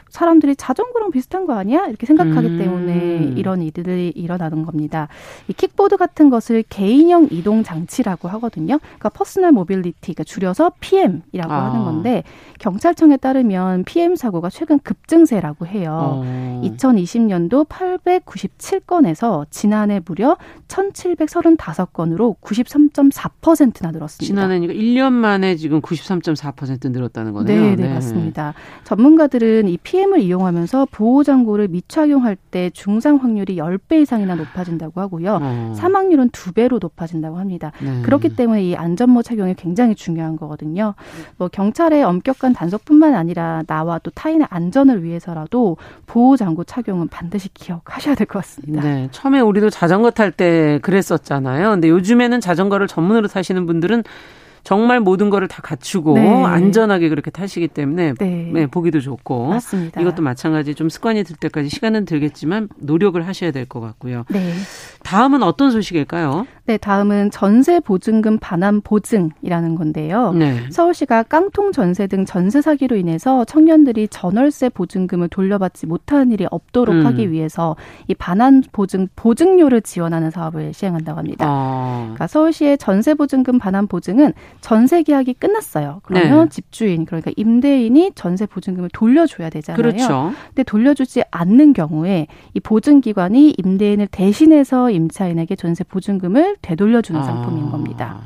사람들이 자전거랑 비슷한 거 아니야? 이렇게 생각하기 음. 때문에 이런 일들이 일어나는 겁니다. 이 킥보드 같은 것을 개인형 이동 장치라고 하거든요. 그러니까 personal mobility, 그러니까 줄여서 PM이라고 아. 하는 건데 경찰청에 따르면 PM 사고가 최근 급증세라고 해요. 어. 2020년도 897건에서 지난해 무려 1,735건으로 93.4%나 늘었습니다. 지난해니까 1년 만에 지금 93.4% 늘었다는 거네요. 네, 네, 네. 맞습니다. 전문가들은 이 PM PM을 이용하면서 보호장구를 미착용할 때 중상 확률이 10배 이상이나 높아진다고 하고요. 어. 사망률은 2배로 높아진다고 합니다. 네. 그렇기 때문에 이 안전모 착용이 굉장히 중요한 거거든요. 뭐 경찰의 엄격한 단속뿐만 아니라 나와 또 타인의 안전을 위해서라도 보호장구 착용은 반드시 기억하셔야 될 것 같습니다. 네. 처음에 우리도 자전거 탈 때 그랬었잖아요. 근데 요즘에는 자전거를 전문으로 타시는 분들은 정말 모든 거를 다 갖추고 네. 안전하게 그렇게 타시기 때문에 네. 네. 보기도 좋고 맞습니다. 이것도 마찬가지 좀 습관이 들 때까지 시간은 들겠지만 노력을 하셔야 될 것 같고요. 네. 다음은 어떤 소식일까요? 네, 다음은 전세 보증금 반환 보증이라는 건데요. 네. 서울시가 깡통 전세 등 전세 사기로 인해서 청년들이 전월세 보증금을 돌려받지 못하는 일이 없도록 음. 하기 위해서 이 반환 보증 보증료를 지원하는 사업을 시행한다고 합니다. 아. 그러니까 서울시의 전세 보증금 반환 보증은 전세 계약이 끝났어요. 그러면 네. 집주인 그러니까 임대인이 전세 보증금을 돌려줘야 되잖아요. 그렇죠. 근데 돌려주지 않는 경우에 이 보증 기관이 임대인을 대신해서 임차인에게 전세 보증금을 되돌려주는 아. 상품인 겁니다.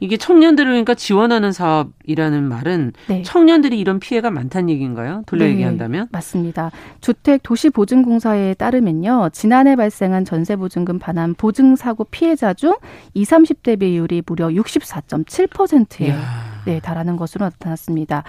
이게 청년들을 그러니까 지원하는 사업이라는 말은 네. 청년들이 이런 피해가 많다는 얘기인가요? 돌려 네, 얘기한다면? 맞습니다. 주택 도시보증공사에 따르면요. 지난해 발생한 전세보증금 반환 보증사고 피해자 중 20, 30대 비율이 무려 64.7%예요. 네, 달하는 것으로 나타났습니다.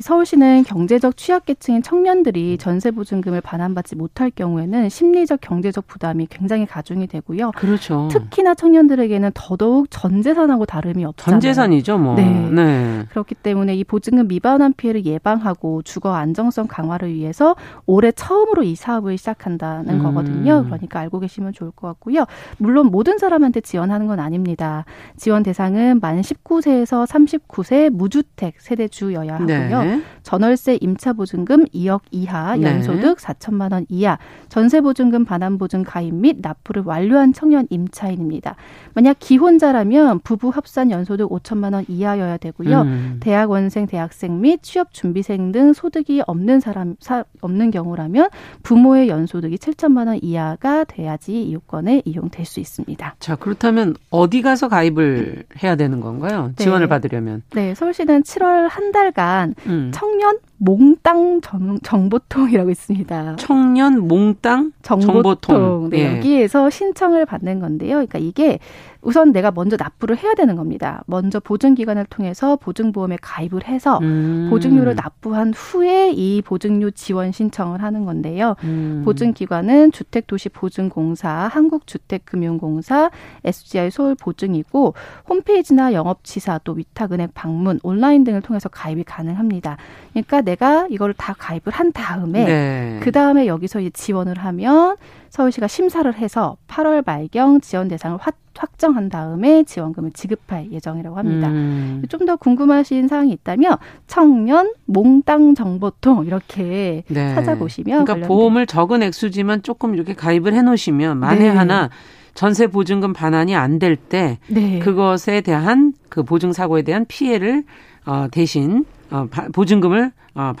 서울시는 경제적 취약계층인 청년들이 전세보증금을 반환받지 못할 경우에는 심리적 경제적 부담이 굉장히 가중이 되고요. 그렇죠. 특히나 청년들에게는 더더욱 전재산하고 다름이 없잖아요. 전재산이죠, 뭐. 네. 네. 그렇기 때문에 이 보증금 미반환 피해를 예방하고 주거 안정성 강화를 위해서 올해 처음으로 이 사업을 시작한다는 음. 거거든요. 그러니까 알고 계시면 좋을 것 같고요. 물론 모든 사람한테 지원하는 건 아닙니다. 지원 대상은 만 19세에서 39세 무주택 세대주여야 하고요. 네. 전월세 임차보증금 2억 이하, 네. 연소득 네. 4천만 원 이하, 전세보증금 반환보증 가입 및 납부를 완료한 청년 임차인입니다. 만약 기혼자라면 부부 합산 연소득 5천만 원 이하여야 되고요. 음. 대학원생, 대학생 및 취업 준비생 등 소득이 없는 사람 사, 없는 경우라면 부모의 연소득이 7천만 원 이하가 돼야지 이 요건에 이용될 수 있습니다. 자, 그렇다면 어디 가서 가입을 해야 되는 건가요? 네. 지원을 받으려면? 네, 서울시는 7월 한 달간 음. 청년 10년? 몽땅 정, 보통이라고 있습니다. 청년 몽땅 정보통. 정보통. 네, 예. 여기에서 신청을 받는 건데요. 그러니까 이게 우선 내가 먼저 납부를 해야 되는 겁니다. 먼저 보증기관을 통해서 보증보험에 가입을 해서 음. 보증료를 납부한 후에 이 보증료 지원 신청을 하는 건데요. 음. 보증기관은 주택도시보증공사, 한국주택금융공사, SGI 서울보증이고 홈페이지나 영업지사 또 위탁은행 방문, 온라인 등을 통해서 가입이 가능합니다. 그러니까 내가 이걸 다 가입을 한 다음에 네. 그 다음에 여기서 이제 지원을 하면 서울시가 심사를 해서 8월 말경 지원 대상을 확 확정한 다음에 지원금을 지급할 예정이라고 합니다. 음. 좀더 궁금하신 사항이 있다면 청년 몽땅 정보통 이렇게 네. 찾아보시면 그러니까 보험을 적은 액수지만 조금 이렇게 가입을 해 놓으시면 만에 네. 하나 전세 보증금 반환이 안 될때 네. 그것에 대한 그 보증 사고에 대한 피해를 어 대신 어 보증금을 어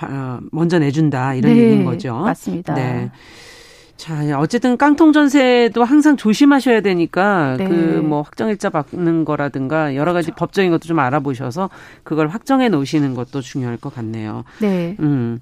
먼저 내준다 이런 네. 얘기인 거죠. 맞습니다. 네. 자, 어쨌든 깡통 전세도 항상 조심하셔야 되니까 네. 그뭐 확정일자 받는 거라든가 여러 가지 그렇죠. 법적인 것도 좀 알아보셔서 그걸 확정해 놓으시는 것도 중요할 것 같네요. 네. 음.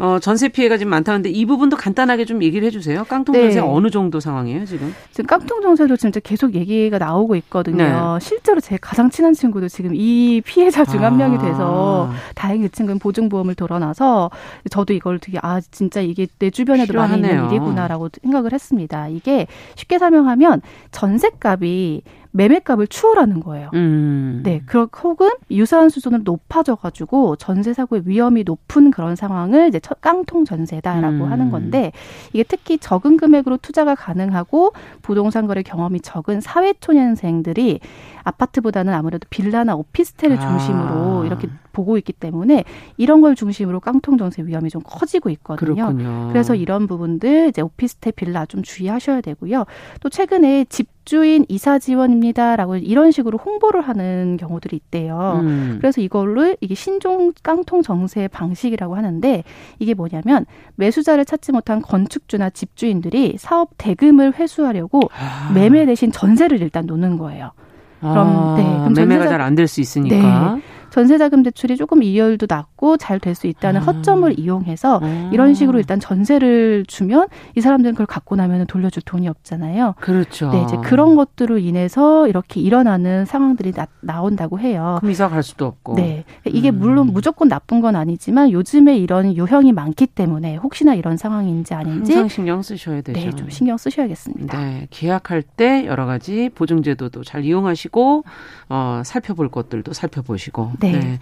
어, 전세 피해가 지금 많다는데 이 부분도 간단하게 좀 얘기를 해주세요. 깡통 전세 네. 어느 정도 상황이에요 지금? 지금 깡통 전세도 진짜 계속 얘기가 나오고 있거든요. 네. 실제로 제 가장 친한 친구도 지금 이 피해자 중 한 명이 돼서 아. 다행히 그 친구는 보증보험을 돌아놔서 저도 이걸 되게 아 진짜 이게 내 주변에도 필요하네요. 많이 있는 일이구나라고 생각을 했습니다. 이게 쉽게 설명하면 전세값이 매매값을 추월하는 거예요. 음. 네, 그렇 혹은 유사한 수준으로 높아져가지고 전세 사고의 위험이 높은 그런 상황을 이제 깡통 전세다라고 음. 하는 건데 이게 특히 적은 금액으로 투자가 가능하고 부동산 거래 경험이 적은 사회초년생들이 아파트보다는 아무래도 빌라나 오피스텔을 아. 중심으로 이렇게 보고 있기 때문에 이런 걸 중심으로 깡통 전세 위험이 좀 커지고 있거든요. 그렇군요. 그래서 이런 부분들 이제 오피스텔 빌라 좀 주의하셔야 되고요. 또 최근에 집주인 이사 지원입니다라고 이런 식으로 홍보를 하는 경우들이 있대요. 음. 그래서 이걸로 이게 신종 깡통 정세 방식이라고 하는데 이게 뭐냐면 매수자를 찾지 못한 건축주나 집주인들이 사업 대금을 회수하려고 아. 매매 대신 전세를 일단 놓는 거예요. 그럼 아, 네. 그럼 매매가 잘 안 될 수 있으니까. 네. 전세자금 대출이 조금 이율도 낮고 잘 될 수 있다는 아. 허점을 이용해서 아. 이런 식으로 일단 전세를 주면 이 사람들은 그걸 갖고 나면 돌려줄 돈이 없잖아요. 그렇죠. 네, 이제 그런 것들로 인해서 이렇게 일어나는 상황들이 나, 온다고 해요. 그럼 이사 갈 수도 없고. 네. 이게 음. 물론 무조건 나쁜 건 아니지만 요즘에 이런 유형이 많기 때문에 혹시나 이런 상황인지 아닌지 항상 신경 쓰셔야 되죠. 네, 좀 신경 쓰셔야겠습니다. 네, 계약할 때 여러 가지 보증제도도 잘 이용하시고 어, 살펴볼 것들도 살펴보시고 네. 네.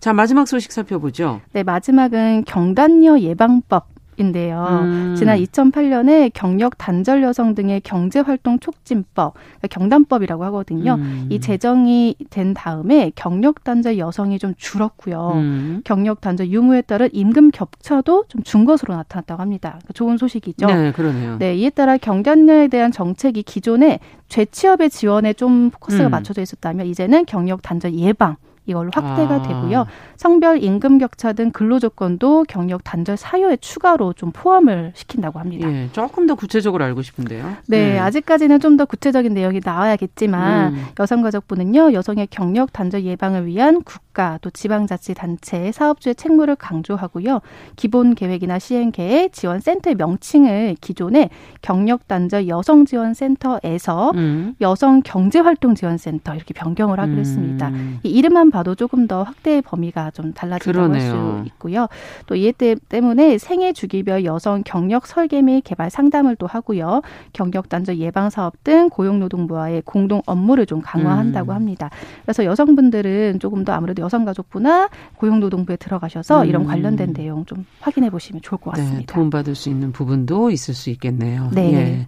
자, 마지막 소식 살펴보죠. 네, 마지막은 경단녀 예방법 인데요. 음. 지난 2008년에 경력 단절 여성 등의 경제 활동 촉진법, 그러니까 경단법이라고 하거든요. 음. 이 제정이 된 다음에 경력 단절 여성이 좀 줄었고요. 음. 경력 단절 유무에 따른 임금 격차도 좀 준 것으로 나타났다고 합니다. 그러니까 좋은 소식이죠. 네, 그러네요. 네, 이에 따라 경단녀에 대한 정책이 기존에 재취업의 지원에 좀 포커스가 음. 맞춰져 있었다면 이제는 경력 단절 예방 이걸로 확대가 아. 되고요. 성별 임금 격차 등 근로 조건도 경력 단절 사유에 추가로 좀 포함을 시킨다고 합니다. 예, 조금 더 구체적으로 알고 싶은데요. 네, 네. 아직까지는 좀 더 구체적인 내용이 나와야겠지만 음. 여성가족부는요 여성의 경력 단절 예방을 위한 국가 또 지방자치단체 사업주의 책무를 강조하고요 기본 계획이나 시행 계획 지원 센터의 명칭을 기존의 경력 단절 여성 지원 센터에서 음. 여성 경제 활동 지원 센터 이렇게 변경을 하기로 음. 했습니다. 이 이름만 봐도 조금 더 확대의 범위가 좀 달라진다고 할 수 있고요. 또 이에 때문에 생애 주기별 여성 경력 설계 및 개발 상담을 또 하고요. 경력 단절 예방 사업 등 고용노동부와의 공동 업무를 좀 강화한다고 음. 합니다. 그래서 여성분들은 조금 더 아무래도 여성가족부나 고용노동부에 들어가셔서 음. 이런 관련된 내용 좀 확인해 보시면 좋을 것 네, 같습니다. 네, 도움받을 수 있는 부분도 있을 수 있겠네요. 네. 예.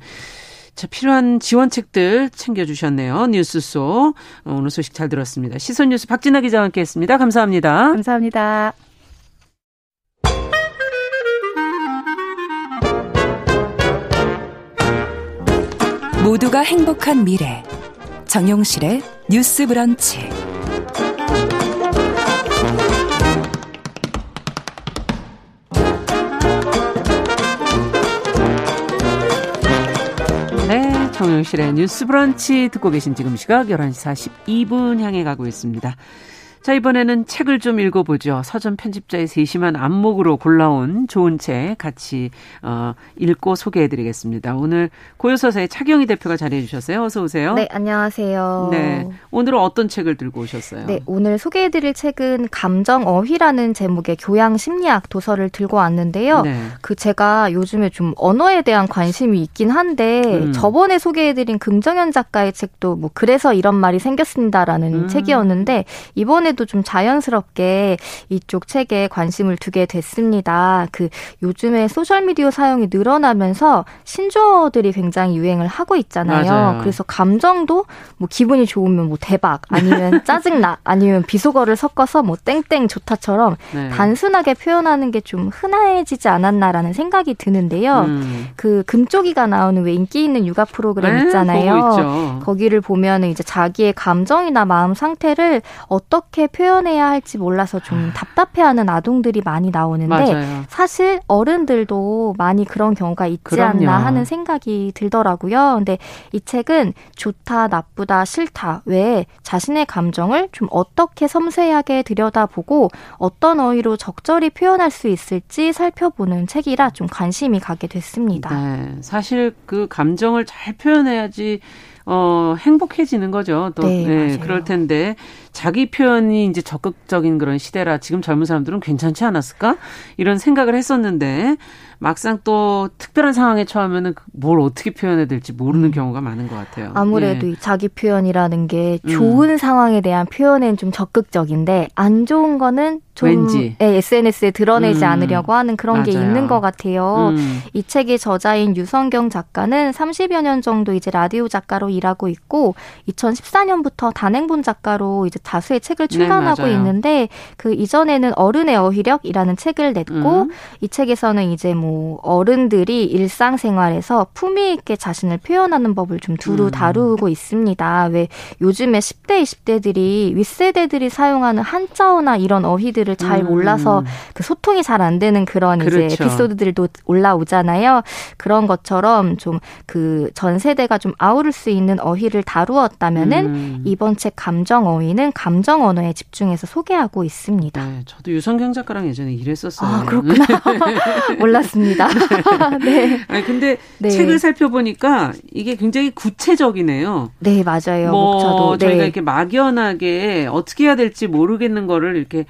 자, 필요한 지원책들 챙겨주셨네요. 뉴스소. 어, 오늘 소식 잘 들었습니다. 시선 뉴스 박진아 기자와 함께 했습니다. 감사합니다. 감사합니다. 모두가 행복한 미래. 정용실의 뉴스 브런치. 정영실의 뉴스 브런치 듣고 계신 지금 시각 11시 42분 향해 가고 있습니다. 자, 이번에는 책을 좀 읽어보죠. 서점 편집자의 세심한 안목으로 골라온 좋은 책 같이 어, 읽고 소개해드리겠습니다. 오늘 고요서사의 차경희 대표가 자리해주셨어요. 어서 오세요. 네, 안녕하세요. 네, 오늘은 어떤 책을 들고 오셨어요? 네, 오늘 소개해드릴 책은 감정 어휘라는 제목의 교양 심리학 도서를 들고 왔는데요. 네. 그 제가 요즘에 좀 언어에 대한 관심이 있긴 한데 음. 저번에 소개해드린 금정현 작가의 책도 뭐 그래서 이런 말이 생겼습니다라는 음. 책이었는데 이번에 이번에도 좀 자연스럽게 이쪽 책에 관심을 두게 됐습니다. 그 요즘에 소셜미디어 사용이 늘어나면서 신조어들이 굉장히 유행을 하고 있잖아요. 맞아요. 그래서 감정도 뭐 기분이 좋으면 뭐 대박 아니면 짜증나 아니면 비속어를 섞어서 뭐 땡땡 좋다처럼 네. 단순하게 표현하는 게 좀 흔해지지 않았나라는 생각이 드는데요. 음. 그 금쪽이가 나오는 왜 인기 있는 육아 프로그램 네, 있잖아요. 거기를 보면 이제 자기의 감정이나 마음 상태를 어떻게 어떻게 표현해야 할지 몰라서 좀 아. 답답해하는 아동들이 많이 나오는데 맞아요. 사실 어른들도 많이 그런 경우가 있지 그럼요. 않나 하는 생각이 들더라고요. 근데 이 책은 좋다, 나쁘다, 싫다 외에 자신의 감정을 좀 어떻게 섬세하게 들여다보고 어떤 어휘로 적절히 표현할 수 있을지 살펴보는 책이라 좀 관심이 가게 됐습니다. 네, 사실 그 감정을 잘 표현해야지 어, 행복해지는 거죠. 또, 네, 네 그럴 텐데, 자기 표현이 이제 적극적인 그런 시대라 지금 젊은 사람들은 괜찮지 않았을까? 이런 생각을 했었는데, 막상 또 특별한 상황에 처하면은 그뭘 어떻게 표현해야 될지 모르는 음. 경우가 많은 것 같아요. 아무래도 예. 자기 표현이라는 게 음. 좋은 음. 상황에 대한 표현엔 좀 적극적인데 안 좋은 거는 좀 왠지. 예, SNS에 드러내지 음. 않으려고 하는 그런 맞아요. 게 있는 것 같아요. 음. 이 책의 저자인 유성경 작가는 30여 년 정도 이제 라디오 작가로 일하고 있고 2014년부터 단행본 작가로 이제 다수의 책을 네, 출간하고 네, 있는데 그 이전에는 어른의 어휘력이라는 책을 냈고 음. 이 책에서는 이제 뭐 어른들이 일상생활에서 품위 있게 자신을 표현하는 법을 좀 두루 음. 다루고 있습니다. 왜 요즘에 10대, 20대들이 윗세대들이 사용하는 한자어나 이런 어휘들을 잘 음. 몰라서 그 소통이 잘 안 되는 그런 그렇죠. 이제 에피소드들도 올라오잖아요. 그런 것처럼 좀 그 전 세대가 좀 아우를 수 있는 어휘를 다루었다면은 음. 이번 책 감정 어휘는 감정 언어에 집중해서 소개하고 있습니다. 네, 저도 유성경 작가랑 예전에 일했었어요. 아, 그렇구나. 몰랐습니다. 같습니다. 네. 아니 근데 네. 책을 살펴보니까 이게 굉장히 구체적이네요. 네, 맞아요. 뭐 목차도. 저희가 네. 이렇게 막연하게 어떻게 해야 될지 모르겠는 거를 이렇게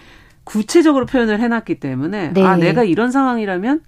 구체적으로 표현을 해놨기 때문에 네. 아 내가 이런 상황이라면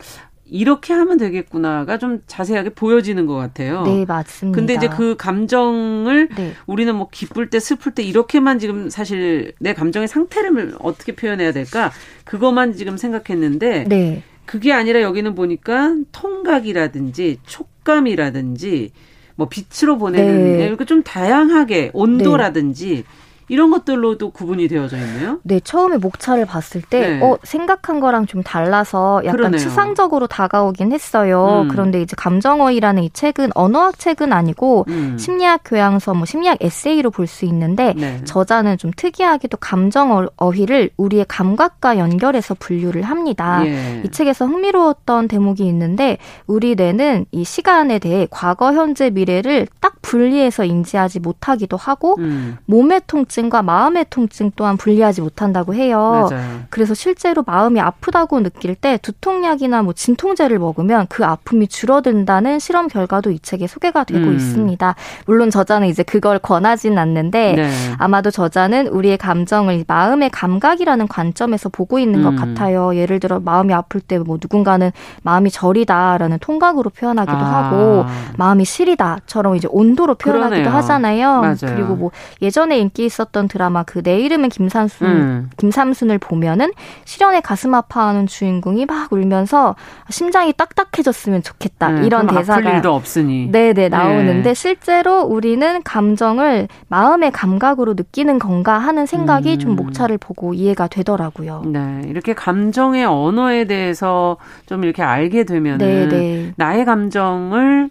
이렇게 하면 되겠구나가 좀 자세하게 보여지는 것 같아요. 네, 맞습니다. 근데 이제 그 감정을 네. 우리는 뭐 기쁠 때 슬플 때 이렇게만 지금 사실 내 감정의 상태를 어떻게 표현해야 될까 그것만 지금 생각했는데 네. 그게 아니라 여기는 보니까 통각이라든지 촉감이라든지 뭐 빛으로 보내는 네. 이렇게 좀 다양하게 온도라든지 네. 이런 것들로도 구분이 되어져 있네요. 네, 처음에 목차를 봤을 때, 네. 어, 생각한 거랑 좀 달라서 약간 그러네요. 추상적으로 다가오긴 했어요. 음. 그런데 이제 감정어휘라는 이 책은 언어학 책은 아니고 음. 심리학 교양서, 뭐 심리학 에세이로 볼 수 있는데 네. 저자는 좀 특이하게도 감정어휘를 우리의 감각과 연결해서 분류를 합니다. 예. 이 책에서 흥미로웠던 대목이 있는데 우리 뇌는 이 시간에 대해 과거, 현재, 미래를 딱 분리해서 인지하지 못하기도 하고 음. 몸의 통증 과 마음의 통증 또한 분리하지 못한다고 해요. 맞아요. 그래서 실제로 마음이 아프다고 느낄 때 두통약이나 뭐 진통제를 먹으면 그 아픔이 줄어든다는 실험 결과도 이 책에 소개가 되고 음. 있습니다. 물론 저자는 이제 그걸 권하진 않는데 네. 아마도 저자는 우리의 감정을 마음의 감각이라는 관점에서 보고 있는 음. 것 같아요. 예를 들어 마음이 아플 때 뭐 누군가는 마음이 저리다라는 통각으로 표현하기도 아. 하고 마음이 시리다처럼 이제 온도로 표현하기도 그러네요. 하잖아요. 맞아요. 그리고 뭐 예전에 인기 있었 던 드라마 그 내 이름은 김삼순 음. 김삼순을 보면은 실연의 가슴 아파하는 주인공이 막 울면서 심장이 딱딱해졌으면 좋겠다 네, 이런 대사가 일도 없으니 네네 나오는데 네. 실제로 우리는 감정을 마음의 감각으로 느끼는 건가 하는 생각이 음. 좀 목차를 보고 이해가 되더라고요. 네 이렇게 감정의 언어에 대해서 좀 이렇게 알게 되면은 네네. 나의 감정을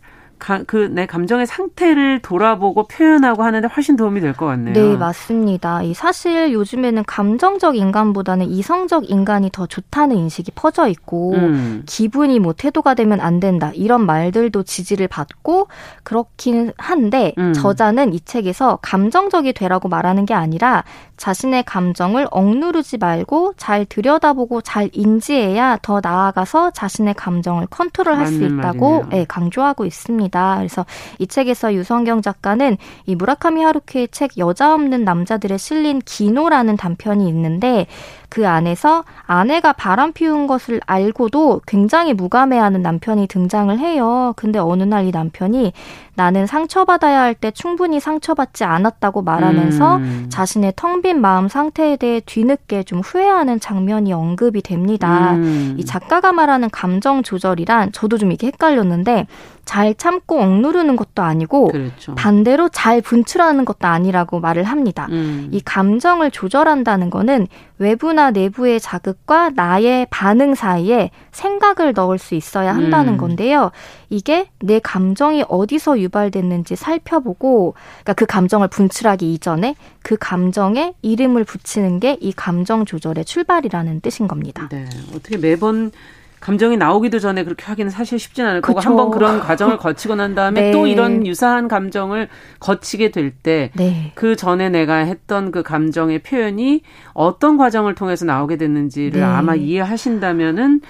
그내 감정의 상태를 돌아보고 표현하고 하는데 훨씬 도움이 될 것 같네요. 네, 맞습니다. 이 사실 요즘에는 감정적 인간보다는 이성적 인간이 더 좋다는 인식이 퍼져 있고 음. 기분이 뭐 태도가 되면 안 된다 이런 말들도 지지를 받고 그렇긴 한데 음. 저자는 이 책에서 감정적이 되라고 말하는 게 아니라 자신의 감정을 억누르지 말고 잘 들여다보고 잘 인지해야 더 나아가서 자신의 감정을 컨트롤할 수 있다고 네, 강조하고 있습니다. 있습니다. 그래서 이 책에서 유성경 작가는 이 무라카미 하루키의 책 여자 없는 남자들의 실린 기노라는 단편이 있는데 그 안에서 아내가 바람 피운 것을 알고도 굉장히 무감해하는 남편이 등장을 해요. 근데 어느 날 이 남편이 나는 상처받아야 할 때 충분히 상처받지 않았다고 말하면서 음. 자신의 텅 빈 마음 상태에 대해 뒤늦게 좀 후회하는 장면이 언급이 됩니다. 음. 이 작가가 말하는 감정 조절이란 저도 좀 이게 헷갈렸는데 잘 참고 억누르는 것도 아니고 그렇죠. 반대로 잘 분출하는 것도 아니라고 말을 합니다. 음. 이 감정을 조절한다는 거는 외부나 내부의 자극과 나의 반응 사이에 생각을 넣을 수 있어야 한다는 음. 건데요. 이게 내 감정이 어디서 유발됐는지 살펴보고, 그러니까 그 감정을 분출하기 이전에 그 감정에 이름을 붙이는 게 이 감정 조절의 출발이라는 뜻인 겁니다. 네. 어떻게 매번 감정이 나오기도 전에 그렇게 하기는 사실 쉽진 않을 거고 한번 그런 과정을 거치고 난 다음에 네. 또 이런 유사한 감정을 거치게 될 때그 네. 그 전에 내가 했던 그 감정의 표현이 어떤 과정을 통해서 나오게 됐는지를 네. 아마 이해하신다면은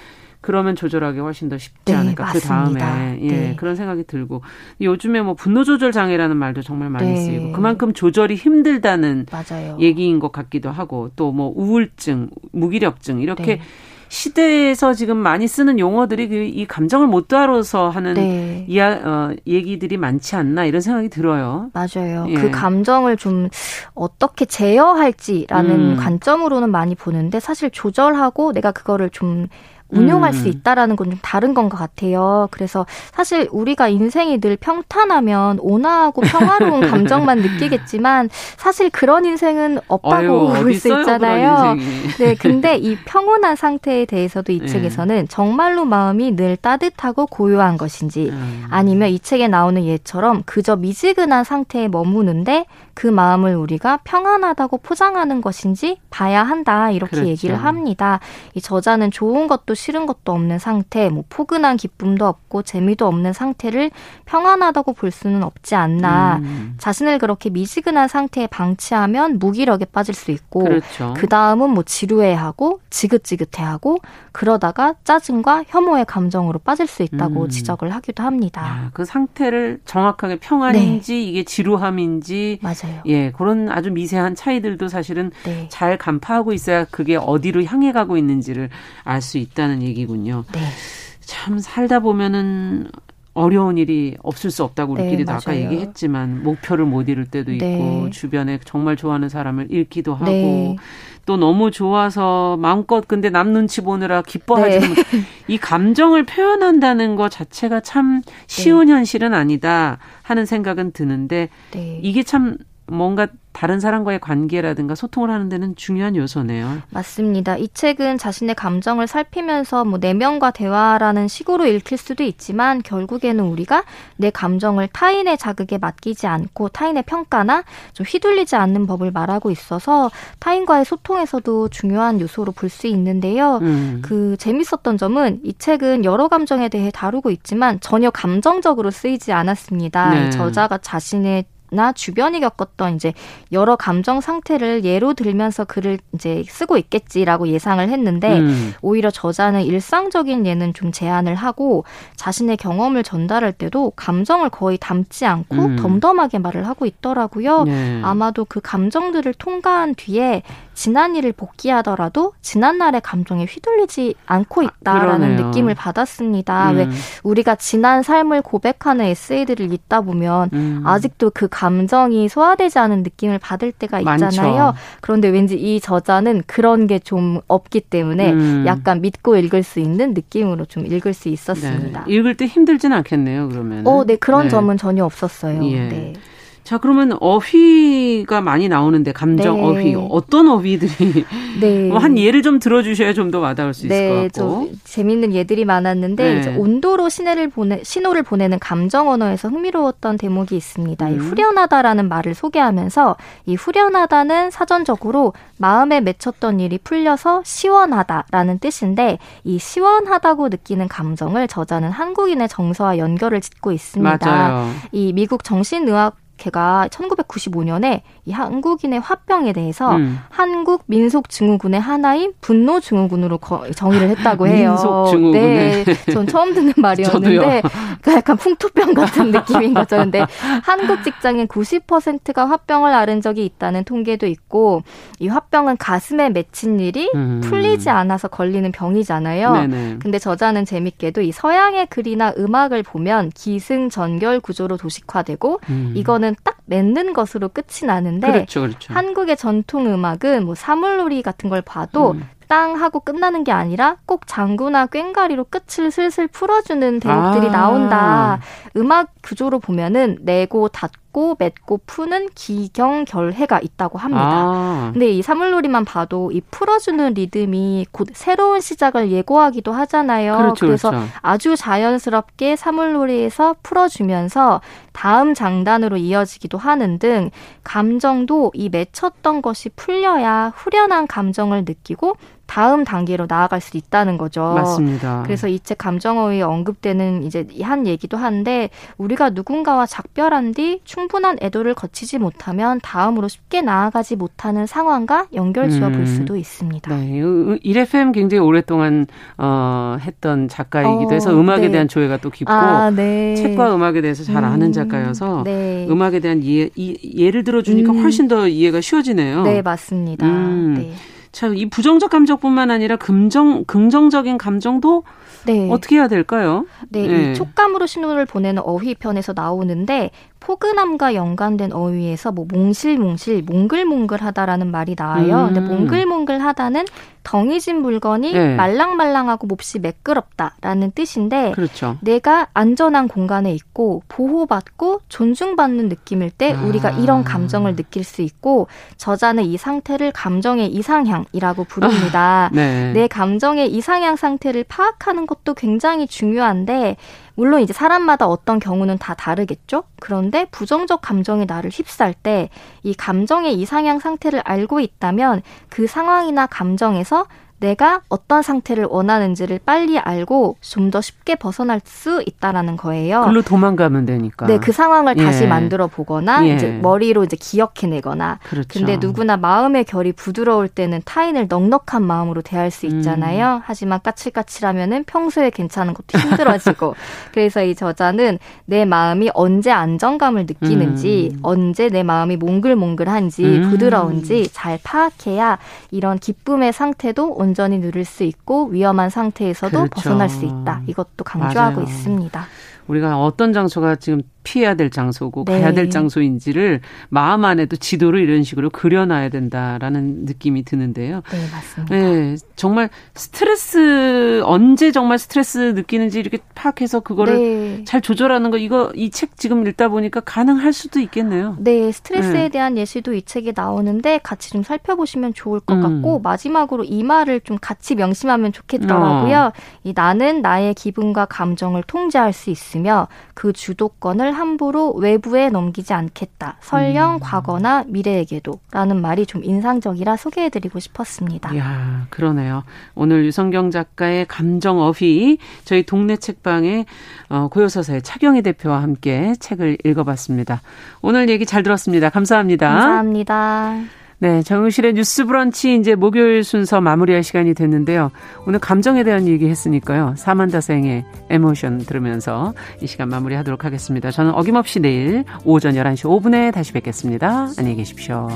그러면 조절하기 훨씬 더 쉽지 네, 않을까 그 다음에 예 네. 그런 생각이 들고 요즘에 뭐 분노 조절 장애라는 말도 정말 많이 네. 쓰이고 그만큼 조절이 힘들다는 맞아요. 얘기인 것 같기도 하고 또 뭐 우울증, 무기력증 이렇게 네. 시대에서 지금 많이 쓰는 용어들이 그 이 감정을 못 다뤄서 하는 네. 이야, 어, 얘기들이 많지 않나 이런 생각이 들어요. 맞아요. 예. 그 감정을 좀 어떻게 제어할지라는 음. 관점으로는 많이 보는데 사실 조절하고 내가 그거를 좀 운용할 음. 수 있다라는 건 좀 다른 건 것 같아요. 그래서 사실 우리가 인생이 늘 평탄하면 온화하고 평화로운 감정만 느끼겠지만 사실 그런 인생은 없다고 볼 수 있잖아요. 네, 근데 이 평온한 상태에 대해서도 이 네. 책에서는 정말로 마음이 늘 따뜻하고 고요한 것인지 음. 아니면 이 책에 나오는 예처럼 그저 미지근한 상태에 머무는데 그 마음을 우리가 평안하다고 포장하는 것인지 봐야 한다 이렇게 그렇죠. 얘기를 합니다. 이 저자는 좋은 것도 싫은 것도 없는 상태, 뭐 포근한 기쁨도 없고 재미도 없는 상태를 평안하다고 볼 수는 없지 않나. 음. 자신을 그렇게 미지근한 상태에 방치하면 무기력에 빠질 수 있고 그렇죠. 그 다음은 뭐 지루해하고 지긋지긋해하고 그러다가 짜증과 혐오의 감정으로 빠질 수 있다고 음. 지적을 하기도 합니다. 야, 그 상태를 정확하게 평안인지 네. 이게 지루함인지 맞아요. 예, 그런 아주 미세한 차이들도 사실은 네. 잘 간파하고 있어야 그게 어디로 향해 가고 있는지를 알 수 있다는 얘기군요. 네. 참 살다 보면은 어려운 일이 없을 수 없다고 우리끼리도 네, 아까 얘기했지만 목표를 못 이룰 때도 있고 네. 주변에 정말 좋아하는 사람을 잃기도 하고 네. 또 너무 좋아서 마음껏 근데 남 눈치 보느라 기뻐하지 네. 이 감정을 표현한다는 것 자체가 참 쉬운 네. 현실은 아니다 하는 생각은 드는데 네. 이게 참 뭔가 다른 사람과의 관계라든가 소통을 하는 데는 중요한 요소네요. 맞습니다. 이 책은 자신의 감정을 살피면서 뭐 내면과 대화라는 식으로 읽힐 수도 있지만 결국에는 우리가 내 감정을 타인의 자극에 맡기지 않고 타인의 평가나 좀 휘둘리지 않는 법을 말하고 있어서 타인과의 소통에서도 중요한 요소로 볼 수 있는데요. 음. 그 재밌었던 점은 이 책은 여러 감정에 대해 다루고 있지만 전혀 감정적으로 쓰이지 않았습니다. 네. 저자가 자신의 나 주변이 겪었던 이제 여러 감정 상태를 예로 들면서 글을 이제 쓰고 있겠지라고 예상을 했는데 음. 오히려 저자는 일상적인 예는 좀 제안을 하고 자신의 경험을 전달할 때도 감정을 거의 담지 않고 음. 덤덤하게 말을 하고 있더라고요. 네. 아마도 그 감정들을 통과한 뒤에 지난 일을 복귀하더라도 지난 날의 감정에 휘둘리지 않고 있다라는 아, 느낌을 받았습니다. 음. 왜 우리가 지난 삶을 고백하는 에세이들을 읽다 보면 음. 아직도 그 감정이 소화되지 않은 느낌을 받을 때가 있잖아요. 많죠. 그런데 왠지 이 저자는 그런 게 좀 없기 때문에 음. 약간 믿고 읽을 수 있는 느낌으로 좀 읽을 수 있었습니다. 네. 읽을 때 힘들진 않겠네요, 그러면. 어, 네, 그런 네. 점은 전혀 없었어요. 예. 네. 자, 그러면 어휘가 많이 나오는데 감정 네. 어휘 어떤 어휘들이 네. 뭐 한 예를 좀 들어주셔야 좀 더 와닿을 수 있을 네, 것 같고. 재밌는 예들이 많았는데 네. 이제 온도로 신호를 보내 신호를 보내는 감정 언어에서 흥미로웠던 대목이 있습니다. 음. 이 후련하다라는 말을 소개하면서 이 후련하다는 사전적으로 마음에 맺혔던 일이 풀려서 시원하다라는 뜻인데 이 시원하다고 느끼는 감정을 저자는 한국인의 정서와 연결을 짓고 있습니다. 맞아요. 이 미국 정신의학 걔가 1995년에 이 한국인의 화병에 대해서 음. 한국 민속 증후군의 하나인 분노 증후군으로 정의를 했다고 해요. 민속 증후군. 네, 전 처음 듣는 말이었는데 그러니까 약간 풍토병 같은 느낌인 거죠. 근데 한국 직장인 90%가 화병을 앓은 적이 있다는 통계도 있고 이 화병은 가슴에 맺힌 일이 음. 풀리지 않아서 걸리는 병이잖아요. 네네. 근데 저자는 재밌게도 이 서양의 글이나 음악을 보면 기승전결 구조로 도식화되고 음. 이거는 음악은 딱 맺는 것으로 끝이 나는데 그렇죠, 그렇죠. 한국의 전통 음악은 뭐 사물놀이 같은 걸 봐도 음. 땅 하고 끝나는 게 아니라 꼭 장구나 꽹가리로 끝을 슬슬 풀어주는 대목들이 아. 나온다. 음악 구조로 보면은 내고 닫고 맺고 푸는 기경결해가 있다고 합니다. 아. 근데 이 사물놀이만 봐도 이 풀어주는 리듬이 곧 새로운 시작을 예고하기도 하잖아요. 그렇죠, 그래서 그렇죠. 아주 자연스럽게 사물놀이에서 풀어주면서 다음 장단으로 이어지기도 하는 등 감정도 이 맺혔던 것이 풀려야 후련한 감정을 느끼고 다음 단계로 나아갈 수 있다는 거죠. 맞습니다. 그래서 이 책 감정어휘에 언급되는 이제 한 얘기도 한데 우리가 누군가와 작별한 뒤 충분한 애도를 거치지 못하면 다음으로 쉽게 나아가지 못하는 상황과 연결 지어 볼 음. 수도 있습니다. 네, 1FM 굉장히 오랫동안 어, 했던 작가이기도 해서 어, 음악에 네. 대한 조예가 또 깊고 아, 네. 책과 음악에 대해서 잘 아는 음, 작가여서 네. 음악에 대한 이해, 이, 예를 들어주니까 음. 훨씬 더 이해가 쉬워지네요. 네, 맞습니다. 음. 네. 참, 이 부정적 감정뿐만 아니라 긍정, 긍정적인 감정도 네. 어떻게 해야 될까요? 네, 네. 이 촉감으로 신호를 보내는 어휘 편에서 나오는데 포근함과 연관된 어휘에서 뭐 몽실몽실, 몽글몽글하다라는 말이 나와요. 음. 근데 몽글몽글하다는 덩이진 물건이 네. 말랑말랑하고 몹시 매끄럽다라는 뜻인데 그렇죠. 내가 안전한 공간에 있고 보호받고 존중받는 느낌일 때 아. 우리가 이런 감정을 느낄 수 있고 저자는 이 상태를 감정의 이상향이라고 부릅니다. 아. 네. 내 감정의 이상향 상태를 파악하는 것도 굉장히 중요한데 물론 이제 사람마다 어떤 경우는 다 다르겠죠? 그런데 부정적 감정이 나를 휩쌀 때 이 감정의 이상향 상태를 알고 있다면 그 상황이나 감정에서 내가 어떤 상태를 원하는지를 빨리 알고 좀 더 쉽게 벗어날 수 있다라는 거예요. 글로 도망가면 되니까. 네, 그 상황을 예. 다시 만들어 보거나 예. 이제 머리로 이제 기억해내거나. 그렇죠. 근데 누구나 마음의 결이 부드러울 때는 타인을 넉넉한 마음으로 대할 수 있잖아요. 음. 하지만 까칠까칠하면은 평소에 괜찮은 것도 힘들어지고. 그래서 이 저자는 내 마음이 언제 안정감을 느끼는지, 음. 언제 내 마음이 몽글몽글한지, 음. 부드러운지 잘 파악해야 이런 기쁨의 상태도 온 전히 누릴 수 있고 위험한 상태에서도 그렇죠. 벗어날 수 있다. 이것도 강조하고 맞아요. 있습니다. 우리가 어떤 장소가 지금 피해야 될 장소고 네. 가야 될 장소인지를 마음 안에도 지도를 이런 식으로 그려놔야 된다라는 느낌이 드는데요. 네, 맞습니다. 네, 정말 스트레스 언제 정말 스트레스 느끼는지 이렇게 파악해서 그거를 네. 잘 조절하는 거 이거 이 책 지금 읽다 보니까 가능할 수도 있겠네요. 네, 스트레스에 네. 대한 예시도 이 책에 나오는데 같이 좀 살펴보시면 좋을 것 음. 같고 마지막으로 이 말을 좀 같이 명심하면 좋겠더라고요. 어. 이 나는 나의 기분과 감정을 통제할 수 있으며 그 주도권을 함부로 외부에 넘기지 않겠다. 설령 음. 과거나 미래에게도 라는 말이 좀 인상적이라 소개해드리고 싶었습니다. 이야, 그러네요. 오늘 유성경 작가의 감정 어휘 저희 동네 책방의 어, 고요서사의 차경희 대표와 함께 책을 읽어봤습니다. 오늘 얘기 잘 들었습니다. 감사합니다. 감사합니다. 네, 정우실의 뉴스 브런치 이제 목요일 순서 마무리할 시간이 됐는데요. 오늘 감정에 대한 얘기 했으니까요. 사만다생의 에모션 들으면서 이 시간 마무리하도록 하겠습니다. 저는 어김없이 내일 오전 11시 5분에 다시 뵙겠습니다. 안녕히 계십시오.